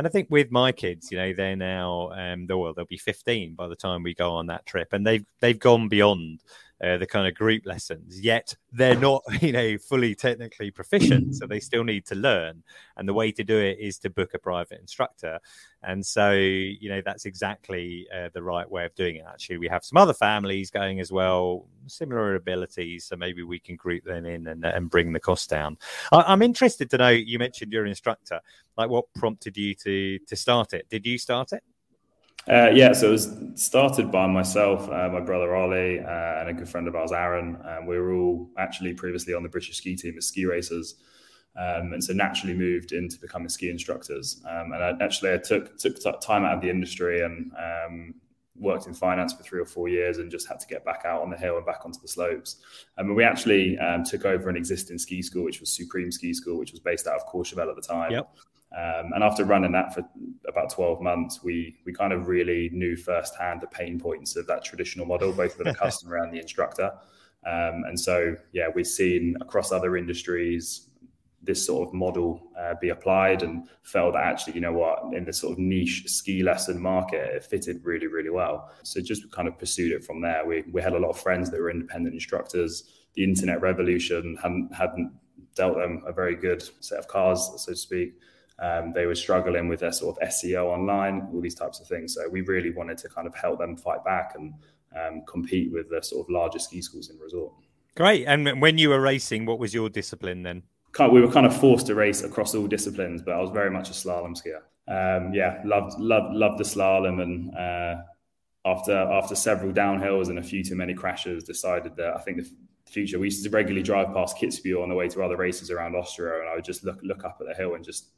And I think with my kids, you know, they're now um, well, they'll be 15 by the time we go on that trip, and they've they've gone beyond uh, the kind of group lessons, yet they're not, <laughs> you know, fully technically proficient. So they still need to learn. And the way to do it is to book a private instructor. And so, you know, that's exactly uh, the right way of doing it. Actually, we have some other families going as well, similar abilities. So maybe we can group them in and, and bring the cost down. I, am interested to know, you mentioned your instructor, like what prompted you to, to start it? Did you start it? Uh, yeah, so it was started by myself, uh, my brother Ollie, uh, and a good friend of ours, Aaron. Um, we were all actually previously on the British ski team as ski racers, um, and so naturally moved into becoming ski instructors. Um, and I, actually, I took took time out of the industry and um, worked in finance for three or four years, and just had to get back out on the hill and back onto the slopes. Um, and we actually took over an existing ski school, which was Supreme Ski School, which was based out of Courchevel at the time. Yep. Um, and after running that for about 12 months, we we kind of really knew firsthand the pain points of that traditional model, both for the <laughs> customer and the instructor. Um, and so, yeah, we've seen across other industries this sort of model uh, be applied and felt that actually, you know what, in the sort of niche ski lesson market, it fitted really, really well. So just kind of pursued it from there. We, we had a lot of friends that were independent instructors. The internet revolution hadn't, hadn't dealt them a very good set of cards, so to speak. Um, they were struggling with their sort of SEO online, all these types of things. So we really wanted to kind of help them fight back and um, compete with the sort of larger ski schools in resort. Great. And when you were racing, what was your discipline then? We were kind of forced to race across all disciplines, but I was very much a slalom skier. Um, yeah, loved loved loved the slalom, and uh, after after several downhills and a few too many crashes, decided that I think the future we used to regularly drive past Kitzbühel on the way to other races around Austria, and I would just look look up at the hill and just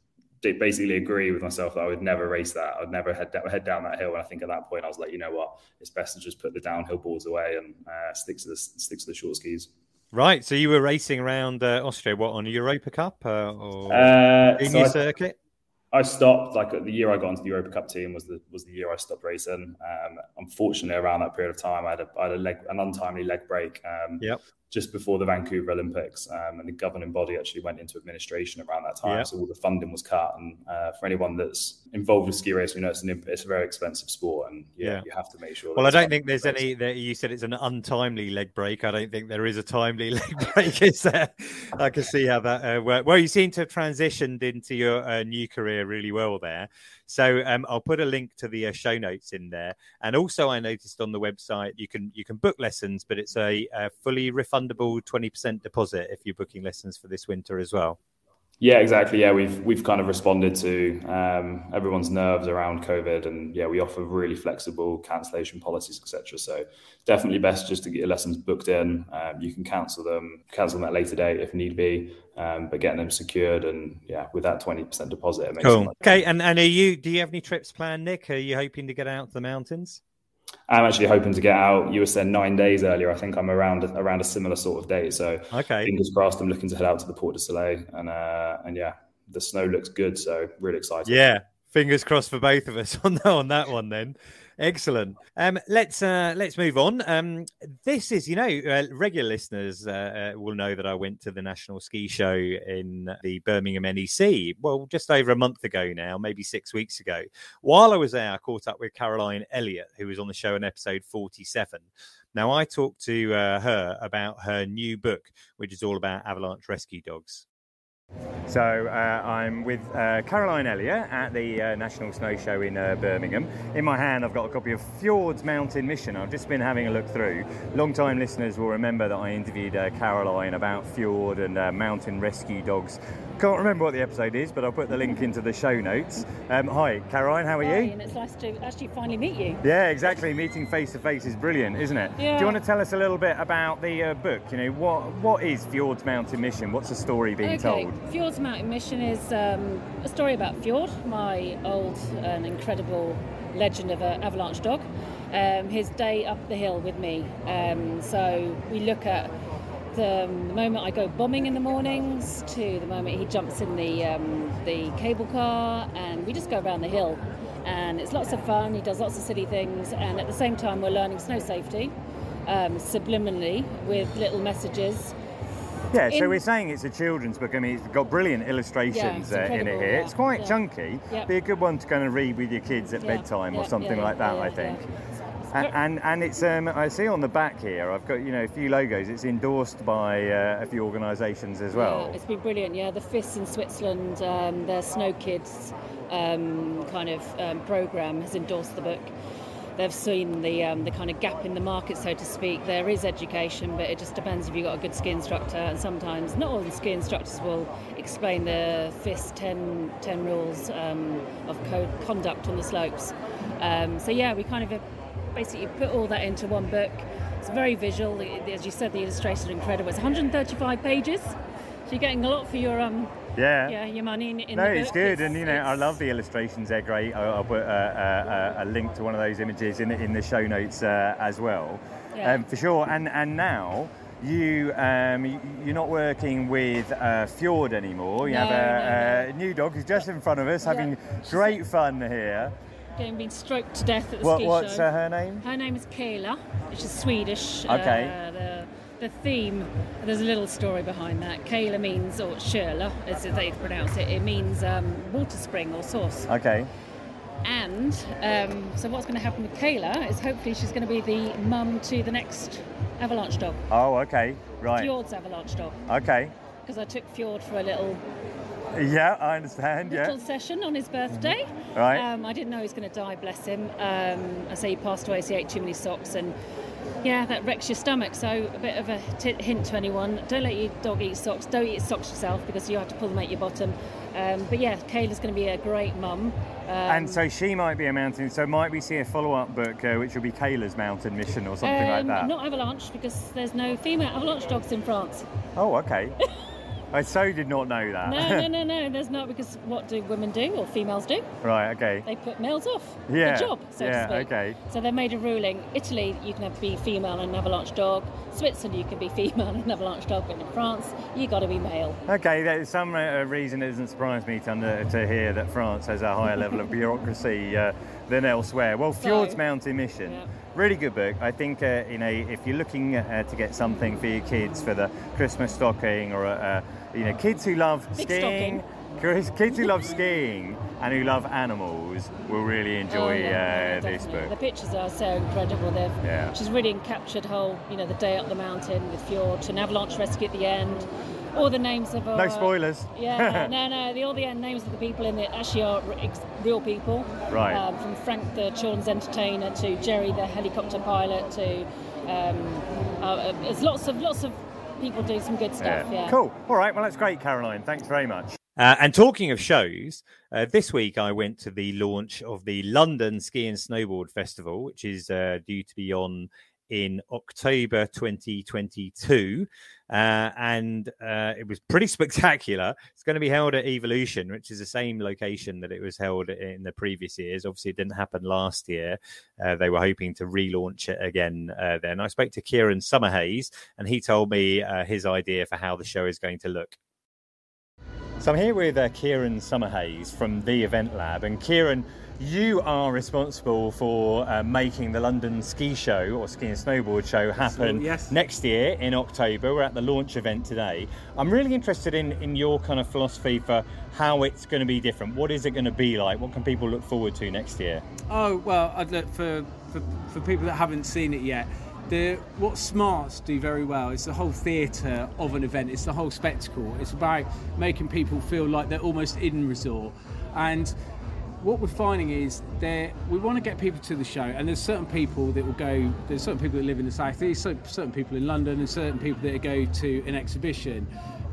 basically agree with myself that I would never race that. I'd never head, head down that hill. And I think at that point I was like, you know what, it's best to just put the downhill balls away and uh, stick to the stick to the short skis. Right. So you were racing around uh, Austria, what on Europa Cup uh, or Uh, in so your I- circuit? I stopped like the year I got into the Europa Cup team was the was the year I stopped racing. Um, unfortunately, around that period of time, I had a, I had a leg an untimely leg break. Um, Yep. Just before the Vancouver Olympics, um, and the governing body actually went into administration around that time, Yep. so all the funding was cut. And uh, for anyone that's involved with ski racing, we know it's an it's a very expensive sport, and yeah, Yeah. you have to make sure. Well, I don't think there's any. That you said it's an untimely leg break. I don't think there is a timely <laughs> leg break. Is there? I can see how that uh, worked. Well, you seem to have transitioned into your uh, new career really well there. So um, I'll put a link to the uh, show notes in there. And also, I noticed on the website you can you can book lessons, but it's a, a fully refundable twenty percent deposit if you're booking lessons for this winter as well. Yeah, exactly. Yeah, we've we've kind of responded to um, everyone's nerves around COVID, and yeah, we offer really flexible cancellation policies, etc. So definitely best just to get your lessons booked in. Um, you can cancel them, cancel them at a later date if need be, um, but getting them secured and yeah, with that twenty percent deposit, it makes Cool. Okay. And and are you? Do you have any trips planned, Nick? Are you hoping to get out to the mountains? I'm actually hoping to get out. You were saying nine days earlier. I think I'm around around a similar sort of date. So Okay. fingers crossed. I'm looking to head out to the Portes du Soleil, and uh, and yeah, the snow looks good. So really excited. Yeah, fingers crossed for both of us <laughs> on on that one. Then, excellent. Um, let's uh, let's move on. Um, this is, you know, uh, regular listeners uh, uh, will know that I went to the National Ski Show in the Birmingham NEC. Well, just over a month ago now, maybe six weeks ago. While I was there, I caught up with Caroline Elliott, who was on the show in episode forty-seven. Now, I talked to uh, her about her new book, which is all about avalanche rescue dogs. So uh, I'm with uh, Caroline Elliott at the uh, National Snow Show in uh, Birmingham. In my hand, I've got a copy of Fjords Mountain Mission. I've just been having a look through. Long-time listeners will remember that I interviewed uh, Caroline about Fjord and uh, mountain rescue dogs. Can't remember what the episode is, but I'll put the link into the show notes. Um, hi, Caroline. How are Hi, you? and it's nice to actually finally meet you. Yeah, exactly. Meeting face to face is brilliant, isn't it? Yeah. Do you want to tell us a little bit about the uh, book? You know, what what is Fjords Mountain Mission? What's the story being okay, told? Fjord's Mountain Mission is um, a story about Fjord, my old and incredible legend of an avalanche dog. Um, his day up the hill with me. Um, so we look at the, moment I go bombing in the mornings to the moment he jumps in the um, the cable car, and we just go around the hill. And it's lots of fun. He does lots of silly things, and at the same time, we're learning snow safety um, subliminally with little messages. Yeah, so we're saying it's a children's book. I mean, it's got brilliant illustrations it's uh, in it here. yeah, It's quite yeah. chunky. Yeah. Be a good one to kind of read with your kids at Yeah, bedtime or something yeah, like that. yeah, I think. yeah. And, and and it's um, I see on the back here. I've got you know a few logos. It's endorsed by uh, a few organisations as well. Yeah, it's been brilliant. Yeah, the FIS in Switzerland, um, their Snow Kids um, kind of um, program has endorsed the book. They've seen the um, the kind of gap in the market, so to speak. There is education, but it just depends if you've got a good ski instructor. And sometimes not all the ski instructors will explain the FIS 10, 10 rules um, of conduct on the slopes. Um, so yeah, we kind of basically put all that into one book. It's very visual. As you said, the illustrations are incredible. It's 135 pages, so you're getting a lot for your um, yeah. yeah, your money in, in No, the it's good, and you know I love the illustrations. They're great. I'll, I'll put a, a, a link to one of those images in in the show notes uh, as well, Yeah. um, for sure. And and now you um, you're not working with uh, Fjord anymore. You No, have a, no, a new dog who's just in front of us, Yeah. having great fun here. Getting been stroked to death at the What, ski what's show. uh, her name? Her name is Kayla, which is Swedish. Okay. Uh, the, the theme, there's a little story behind that. Kayla means, or Sherla, as they pronounce it, it means um, water spring or source. Okay. And um, so what's going to happen with Kayla is hopefully she's going to be the mum to the next avalanche dog, Oh, okay. Right. Fjord's avalanche dog. Okay. Because I took Fjord for a little Yeah, I understand. little Yeah. session on his birthday. Right. Um, I didn't know he was going to die, bless him. Um, I say he passed away, so he ate too many socks, and yeah, that wrecks your stomach. So a bit of a t- hint to anyone: don't let your dog eat socks. Don't eat socks yourself because you have to pull them out your bottom. Um, but yeah, Kayla's going to be a great mum. Um, and so she might be a mountain. So might we see a follow-up book, uh, which will be Kayla's mountain mission or something like um, that? Not avalanche because there's no female avalanche dogs in France. Oh, okay. <laughs> I so did not know that. No, no, no, no. There's not because what do women do or females do? right. Okay. They put males off Yeah. the job, so yeah. to speak. Okay. So they made a ruling. Italy, you can have, be female and have a large dog. Switzerland, you can be <laughs> female and have a large dog. But in France, you got to be male. Okay, there's some uh, reason it doesn't surprise me to, under, to hear that France has a higher level of <laughs> bureaucracy uh, than elsewhere. Well, Fjord's So- Mountain Mission, Yeah. really good book. I think uh, you know if you're looking uh, to get something for your kids for the Christmas stocking, or uh, you know kids who love Big skiing, kids kids who love skiing and who love animals will really enjoy Oh, yeah, uh, this book. The pictures are so incredible. They've Yeah. she's really captured whole, you know, the day up the mountain with Fjord, an avalanche rescue at the end. All the names of No spoilers. <laughs> Yeah, no, no. The, all the end names of the people in it actually are real people. Right. Um, from Frank the children's entertainer to Jerry the helicopter pilot to um, uh, there's lots of lots of people do some good stuff. Yeah. Cool. All right. Well, that's great, Caroline. Thanks very much. Uh, and talking of shows, uh, this week I went to the launch of the London Ski and Snowboard Festival, which is uh, due to be on in October 2022. Uh, and uh, it was pretty <laughs> spectacular. It's going to be held at Evolution, which is the same location that it was held in the previous years. Obviously, it didn't happen last year. Uh, they were hoping to relaunch it again uh, then. I spoke to Kieran Summerhays, and he told me uh, his idea for how the show is going to look. So I'm here with uh, Kieran Summerhays from the Event Lab, and Kieran, you are responsible for uh, making the London Ski Show or Ski and Snowboard Show happen yes. next year in October. We're at the launch event today. I'm really interested in, in your kind of philosophy for how it's going to be different. What is it going to be like? What can people look forward to next year? Oh well, I'd look for, for for people that haven't seen it yet. The what Smarts do very well is the whole theatre of an event. It's the whole spectacle. It's about making people feel like they're almost in resort. And what we're finding is that we want to get people to the show, and there's certain people that will go. There's certain people that live in the southeast, cer- certain people in London, and certain people that go to an exhibition.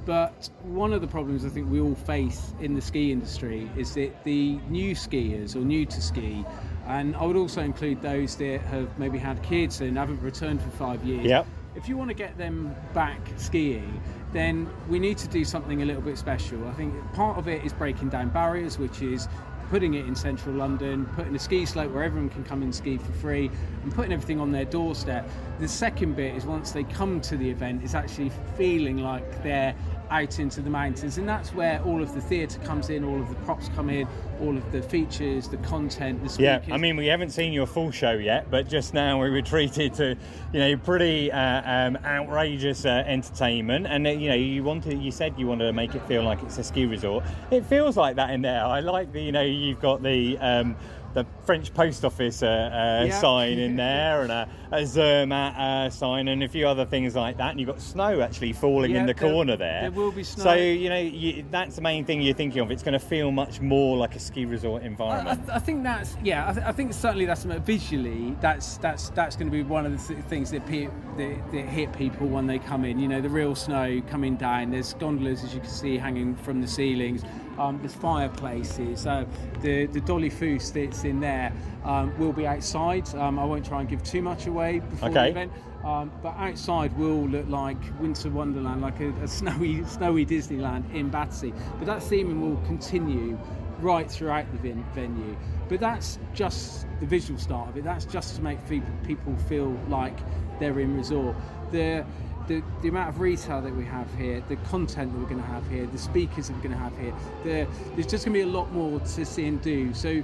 But one of the problems I think we all face in the ski industry is that the new skiers or new to ski, and I would also include those that have maybe had kids and haven't returned for five years. Yep. If you want to get them back skiing, then we need to do something a little bit special. I think part of it is breaking down barriers, which is putting it in central London, putting a ski slope where everyone can come and ski for free, and putting everything on their doorstep. The second bit is once they come to the event, is actually feeling like they're out into the mountains, and that's where all of the theatre comes in, all of the props come in, all of the features, the content, the Yeah. I mean, we haven't seen your full show yet, but just now we were <laughs> treated to, you know, pretty uh, um, outrageous uh, entertainment. And uh, you know, you wanted, you said you wanted to make it feel like it's a ski resort. It feels like that in there. I like the, you know, you've got the. Um, the French post office uh, uh, Yeah. sign in <laughs> there, and a, a Zermatt uh, sign, and a few other things like that. And you've got snow actually falling Yeah, in the there- corner there. there will be snow. So you know you, that's the main thing you're thinking of. It's going to feel much more like a ski resort I, environment. I- I think that's yeah. I, th- I think certainly that's visually that's that's that's going to be one of the th- things that, pe- that that hit people when they come in. You know, the real snow coming down. There's gondolas as you can see hanging from the ceilings. Um, there's fireplaces. Uh, the the Dolly Foos that's in there um, will be outside. Um, I won't try and give too much away before the event. Um, but outside will look like Winter Wonderland, like a, a <laughs> snowy, snowy Disneyland in Battersea. But that theming will continue right throughout the ven- venue. But that's just the visual start of it. That's just to make people people feel like they're in resort. The the, the amount of retail that we have here, the content that we're going to have here, the speakers that we're going to have here, the, there's just going to be a lot more to see and do. So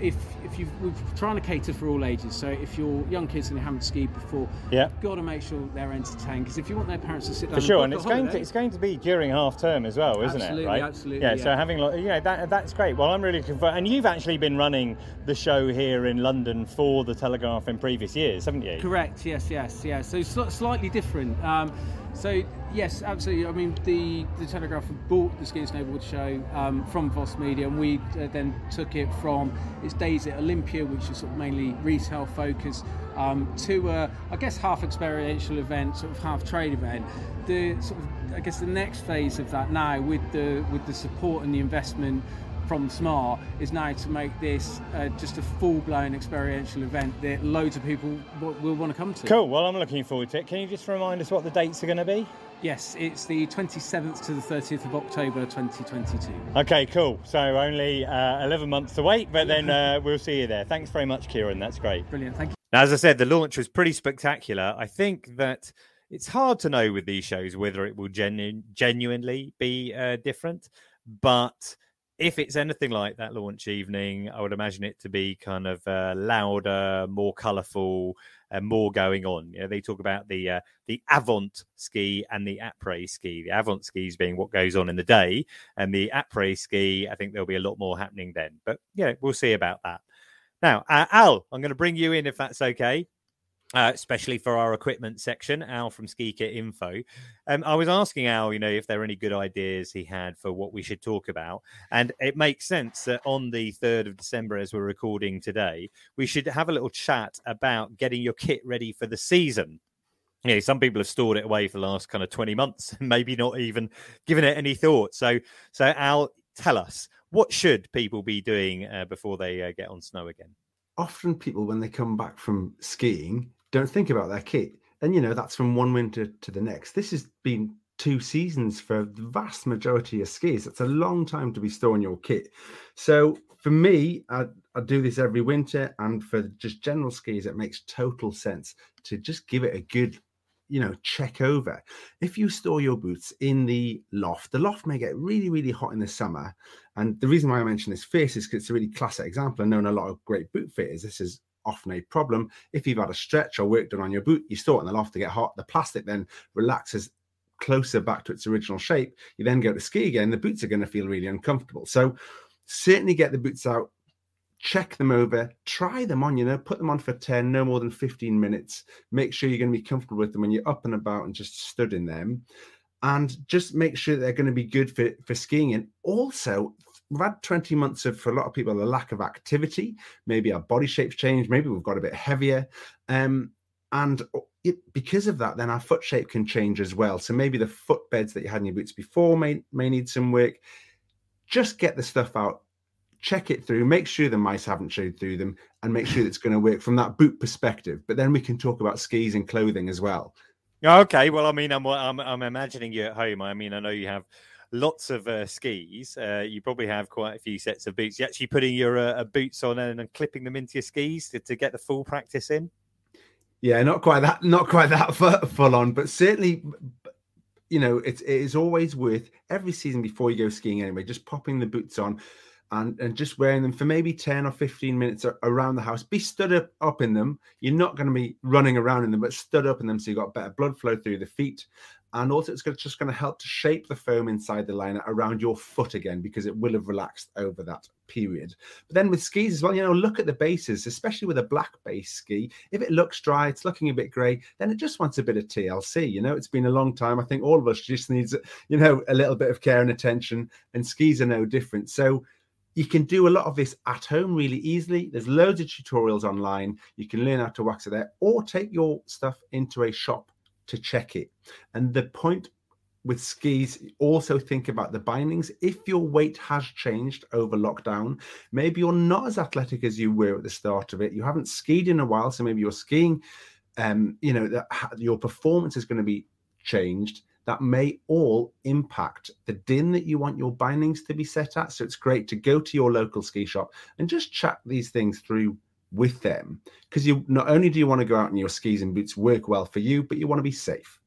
if if you we're trying to cater for all ages. So if you're young kids and you haven't skied before, Yeah. you've got to make sure they're entertained. Because if you want their parents to sit down For sure, and a it's going to it's going to be during half term as well, isn't Absolutely, it? Right? absolutely, Yeah. So yeah. having lo- you know that that's great. Well, I'm really for, and you've actually been running the show here in London for the Telegraph in previous years, haven't you? Correct. Yes. Yes. Yeah. So sli- slightly different. Um, so yes, absolutely. I mean, the the Telegraph bought the Ski and Snowboard show um, from Voss Media, and we uh, then took it from its days at Olympia, which is sort of mainly retail focused, um, to a, I guess half experiential event, sort of half trade event. The sort of I guess the next phase of that now with the with the support and the investment from Smart is now to make this uh, just a full-blown experiential event that loads of people w- will want to come to. Cool. Well, I'm looking forward to it. Can you just remind us what the dates are going to be? Yes, it's the 27th to the 30th of October 2022. Okay, cool. So only uh, 11 months to wait, but then uh, we'll see you there. Thanks very much, Kieran. That's great. Brilliant. Thank you. Now, as I said, the launch was pretty spectacular. I think that it's hard to know with these shows whether it will genu- genuinely be uh, different, but if it's anything like that launch evening, I would imagine it to be kind of uh, louder, more colourful, and more going on. You know, they talk about the uh, the avant ski and the après ski. The avant skis being what goes on in the day, and the après ski, I think there'll be a lot more happening then. But yeah, we'll see about that. Now, uh, Al, I'm going to bring you in if that's okay uh, especially for our equipment section, Al from Ski Kit Info. Um, I was asking Al, you know, if there are any good ideas he had for what we should talk about. And it makes sense that on the 3rd of December, as we're recording today, we should have a little chat about getting your kit ready for the season. You know, some people have stored it away for the last kind of 20 months <laughs> maybe not even given it any thought. So, so Al, tell us, what should people be doing uh, before they uh, get on snow again? Often people, when they come back from skiing, don't think about their kit. And, you know, that's from one winter to the next. This has been two seasons for the vast majority of skis. That's a long time to be storing your kit. So for me, I, I do this every winter. And for just general skis, it makes total sense to just give it a good you know check over if you store your boots in the loft the loft may get really really hot in the summer and the reason why i mention this face is because it's a really classic example i know a lot of great boot fitters this is often a problem. If you've had a stretch or work done on your boot, you store it in the loft to get hot. The plastic then relaxes closer back to its original shape. You then go to ski again, the boots are going to feel really uncomfortable. So certainly get the boots out, check them over, try them on, you know, put them on for 10, no more than 15 minutes. Make sure you're going to be comfortable with them when you're up and about and just stood in them. And just make sure they're going to be good for, for skiing. And also we've had 20 months of for a lot of people a lack of activity. Maybe our body shapes changed. Maybe we've got a bit heavier. Um, and it, because of that then our foot shape can change as well. So maybe the foot beds that you had in your boots before may, may need some work. Just get the stuff out check it through make sure the mice haven't chewed through them and make sure it's going to work from that boot perspective. But then we can talk about skis and clothing as well. Okay. Well i mean i'm i'm, I'm imagining you at home. I mean i know you have lots of uh, skis. Uh, you probably have quite a few sets of boots. You actually putting your uh, boots on and, and, clipping them into your skis to, to, get the full practice in. Yeah, not quite that, not quite that full on, but certainly, you know, it's it is always worth every season before you go skiing anyway. Just popping the boots on. And, and just wearing them for maybe 10 or 15 minutes around the house. Be stood up, up in them. You're not going to be running around in them, but stood up in them so you've got better blood flow through the feet and also it's just going to help to shape the foam inside the liner around your foot again because it will have relaxed over that period. But then with skis as well, you know, look at the bases, especially with a black base ski. If it looks dry, it's looking a bit grey, then it just wants a bit of TLC. You know, it's been a long time. I think all of us just needs, you know, a little bit of care and attention, and skis are no different. So you can do a lot of this at home really easily. There's loads of tutorials online. You can learn how to wax it there, or take your stuff into a shop to check it. And the point with skis, also think about the bindings. If your weight has changed over lockdown, maybe you're not as athletic as you were at the start of it. You haven't skied in a while, so maybe you're skiing. Um, you know that your performance is going to be changed. That may all impact the din that you want your bindings to be set at. So it's great to go to your local ski shop and just chat these things through with them because you not only do you want to go out in your skis and boots work well for you, but you want to be safe.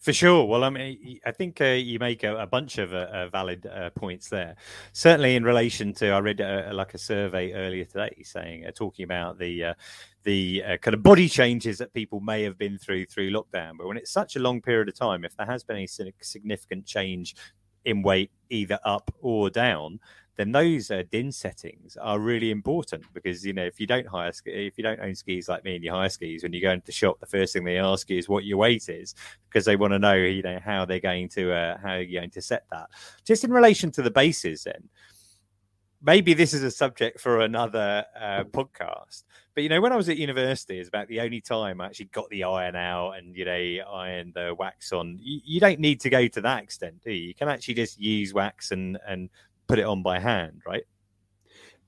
For sure. Well, I mean, I think uh, you make a, a bunch of uh, uh valid uh, points there. Certainly, in relation to, I read uh, like a survey earlier today saying, uh, talking about the the kind of body changes that people may have been through through lockdown. But when it's such a long period of time, if there has been a significant change in weight, either up or down, then those uh, din settings are really important because you know if you don't hire if you don't own skis like me and you hire skis when you go into the shop the first thing they ask you is what your weight is because they want to know you know how they're going to uh, how you're going to set that just in relation to the bases then maybe this is a subject for another uh, podcast. But you know, when I was at university, it's about the only time I actually got the iron out and you know iron the wax on. You, you, don't need to go to that extent, do you? You can actually just use wax and and put it on by hand, right?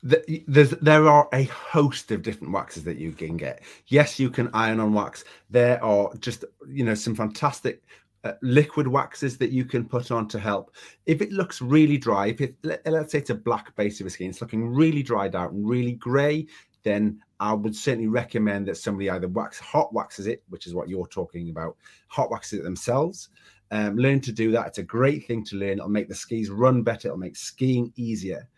The, there's there are a host of different waxes that you can get. Yes, you can iron on wax. There are just you know some fantastic uh, liquid waxes that you can put on to help. If it looks really dry, if it let, us say it's a black base of a skin, it's looking really dried out and really grey, then I would certainly recommend that somebody either wax hot waxes it, which is what you're talking about, hot waxes it themselves. Um, learn to do that. It's a great thing to learn. It'll make the skis run better. It'll make skiing easier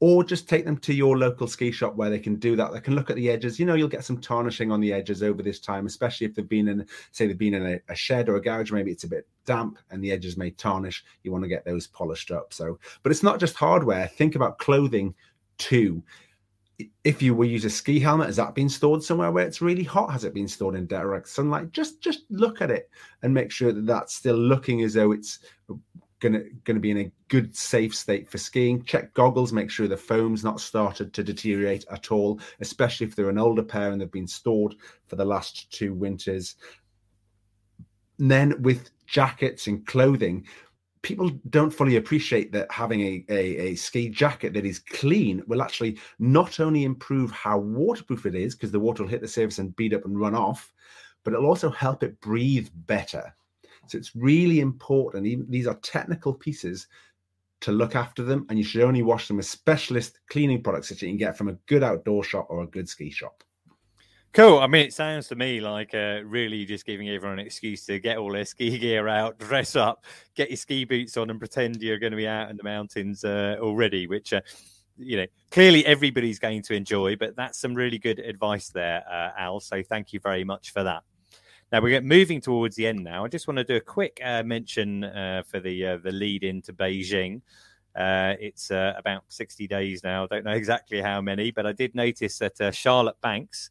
or just take them to your local ski shop where they can do that. They can look at the edges. You know, you'll get some tarnishing on the edges over this time, especially if they've been in, say, they've been in a, a, shed or a garage. Maybe it's a bit damp and the edges may tarnish. You want to get those polished up. So, but it's not just hardware. Think about clothing too. If you will use a ski helmet, has that been stored somewhere where it's really hot? Has it been stored in direct sunlight? Just just look at it and make sure that that's still looking as though it's gonna gonna be in a good safe state for skiing. Check goggles, make sure the foam's not started to deteriorate at all, especially if they're an older pair and they've been stored for the last two winters. And then with jackets and clothing, people don't fully appreciate that having a, a, a, ski jacket that is clean will actually not only improve how waterproof it is, because the water will hit the surface and bead up and run off, but it'll also help it breathe better. So it's really important. Even, these are technical pieces to look after them, and you should only wash them with specialist cleaning products that you can get from a good outdoor shop or a good ski shop. Cool. I mean, it sounds to me like uh, really just giving everyone an excuse to get all their <laughs> ski gear out, dress up, get your ski boots on, and pretend you're going to be out in the mountains uh, already, which. Uh, you know, clearly everybody's going to enjoy, but that's some really good advice there, uh, Al. So thank you very much for that. Now we're moving towards the end. Now I just want to do a quick uh, mention uh, for the the lead into Beijing. Uh, it's uh, about 60 days now. I don't know exactly how many, but I did notice that uh, Charlotte Banks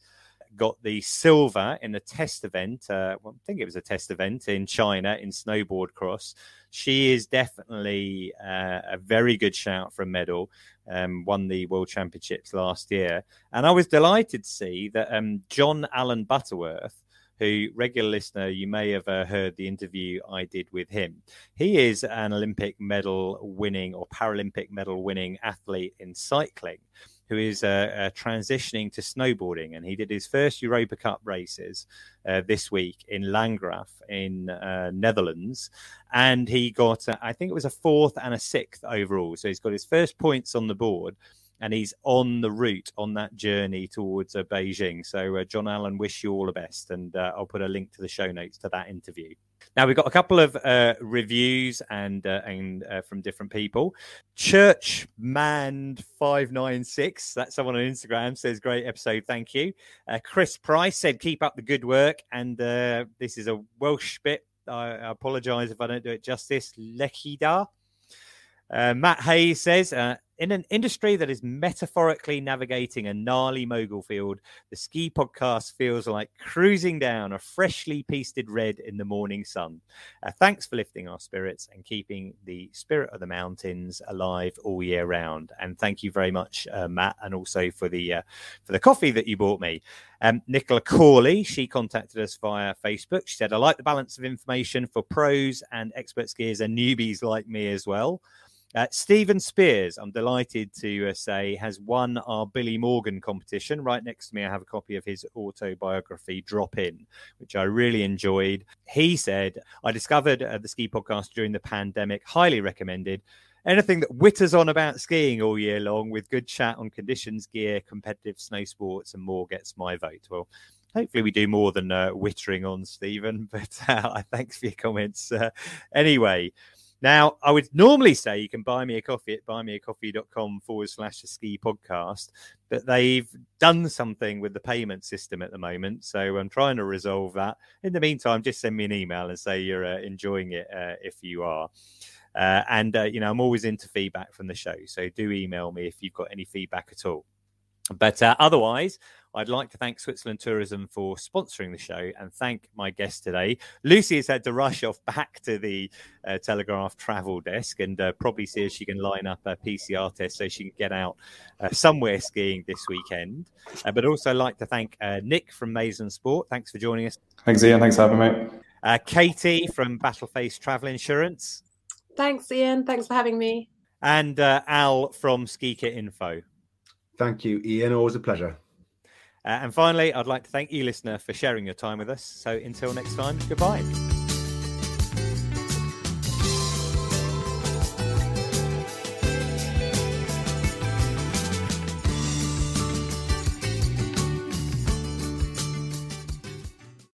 got the silver in a test event. well, I think it was a test event in China in snowboard cross. She is definitely a very good shout for a medal. Um, won the World Championships last year, and I was delighted to see that um, Jon-Allan Butterworth who, regular listener, you may have uh, heard the interview I did with him. He is an Olympic medal winning or Paralympic medal winning athlete in cycling who is uh, uh, transitioning to snowboarding. And he did his first Europa Cup races uh, this week in Landgraaf in uh, Netherlands. And he got, I think it was a fourth and a sixth overall. So he's got his first points on the board and he's on the route on that journey towards uh, Beijing. So, uh, Jon-Allan, wish you all the best, and uh, I'll put a link to the show notes to that interview. Now we've got a couple of uh, reviews and uh, and uh, from different people. Churchman five nine six, that's someone on Instagram says great episode, thank you. Chris Price said keep up the good work, and this is a Welsh bit. I, I apologise if I don't do it justice. Iechyd da. Uh, Matt Hayes says, uh, in an industry that is metaphorically navigating a gnarly mogul field, the ski podcast feels like cruising down a freshly pasted red in the morning sun. Uh, thanks for lifting our spirits and keeping the spirit of the mountains alive all year round. And thank you very much, uh, Matt, and also for the uh, for the coffee that you bought me. Um, Nicola Corley, she contacted us via Facebook. She said, "I like the balance of information for pros and expert skiers and newbies like me as well." Uh, Stephen Spears, I'm delighted to uh, say, has won our Billy Morgan competition. Right next to me, I have a copy of his autobiography, Drop In, which I really enjoyed. He said, I discovered uh, the ski podcast during the pandemic, highly recommended. Anything that witters on about skiing all year long with good chat on conditions, gear, competitive snow sports, and more gets my vote. Well, hopefully we do more than uh, wittering on Stephen, <laughs> but uh, thanks for your comments. Anyway, now, I would normally say you can buy me a coffee at buymeacoffee.com forward slash the ski podcast, but they've done something with the payment system at the moment. So I'm trying to resolve that. In the meantime, just send me an email and say you're uh, enjoying it uh, if you are. Uh, and, uh, you know, I'm always into feedback from the show. So do email me if you've got any feedback at all. But uh, otherwise, I'd like to thank Switzerland Tourism for sponsoring the show and thank my guest today. Lucy has had to rush off back to the uh, Telegraph travel desk and uh, probably see if she can line up a PCR test so she can get out uh, somewhere skiing this weekend. Uh, but also like to thank uh, Nick from Maison Sport. Thanks for joining us. Thanks, Iain. Thanks for having me. Uh, Katie from Battleface Travel Insurance. Thanks, Iain. Thanks for having me and uh, Al from Ski Kit Info. Thank you, Iain. Always a pleasure. Uh, and finally, I'd like to thank you, listener, for sharing your time with us. So until next time, goodbye.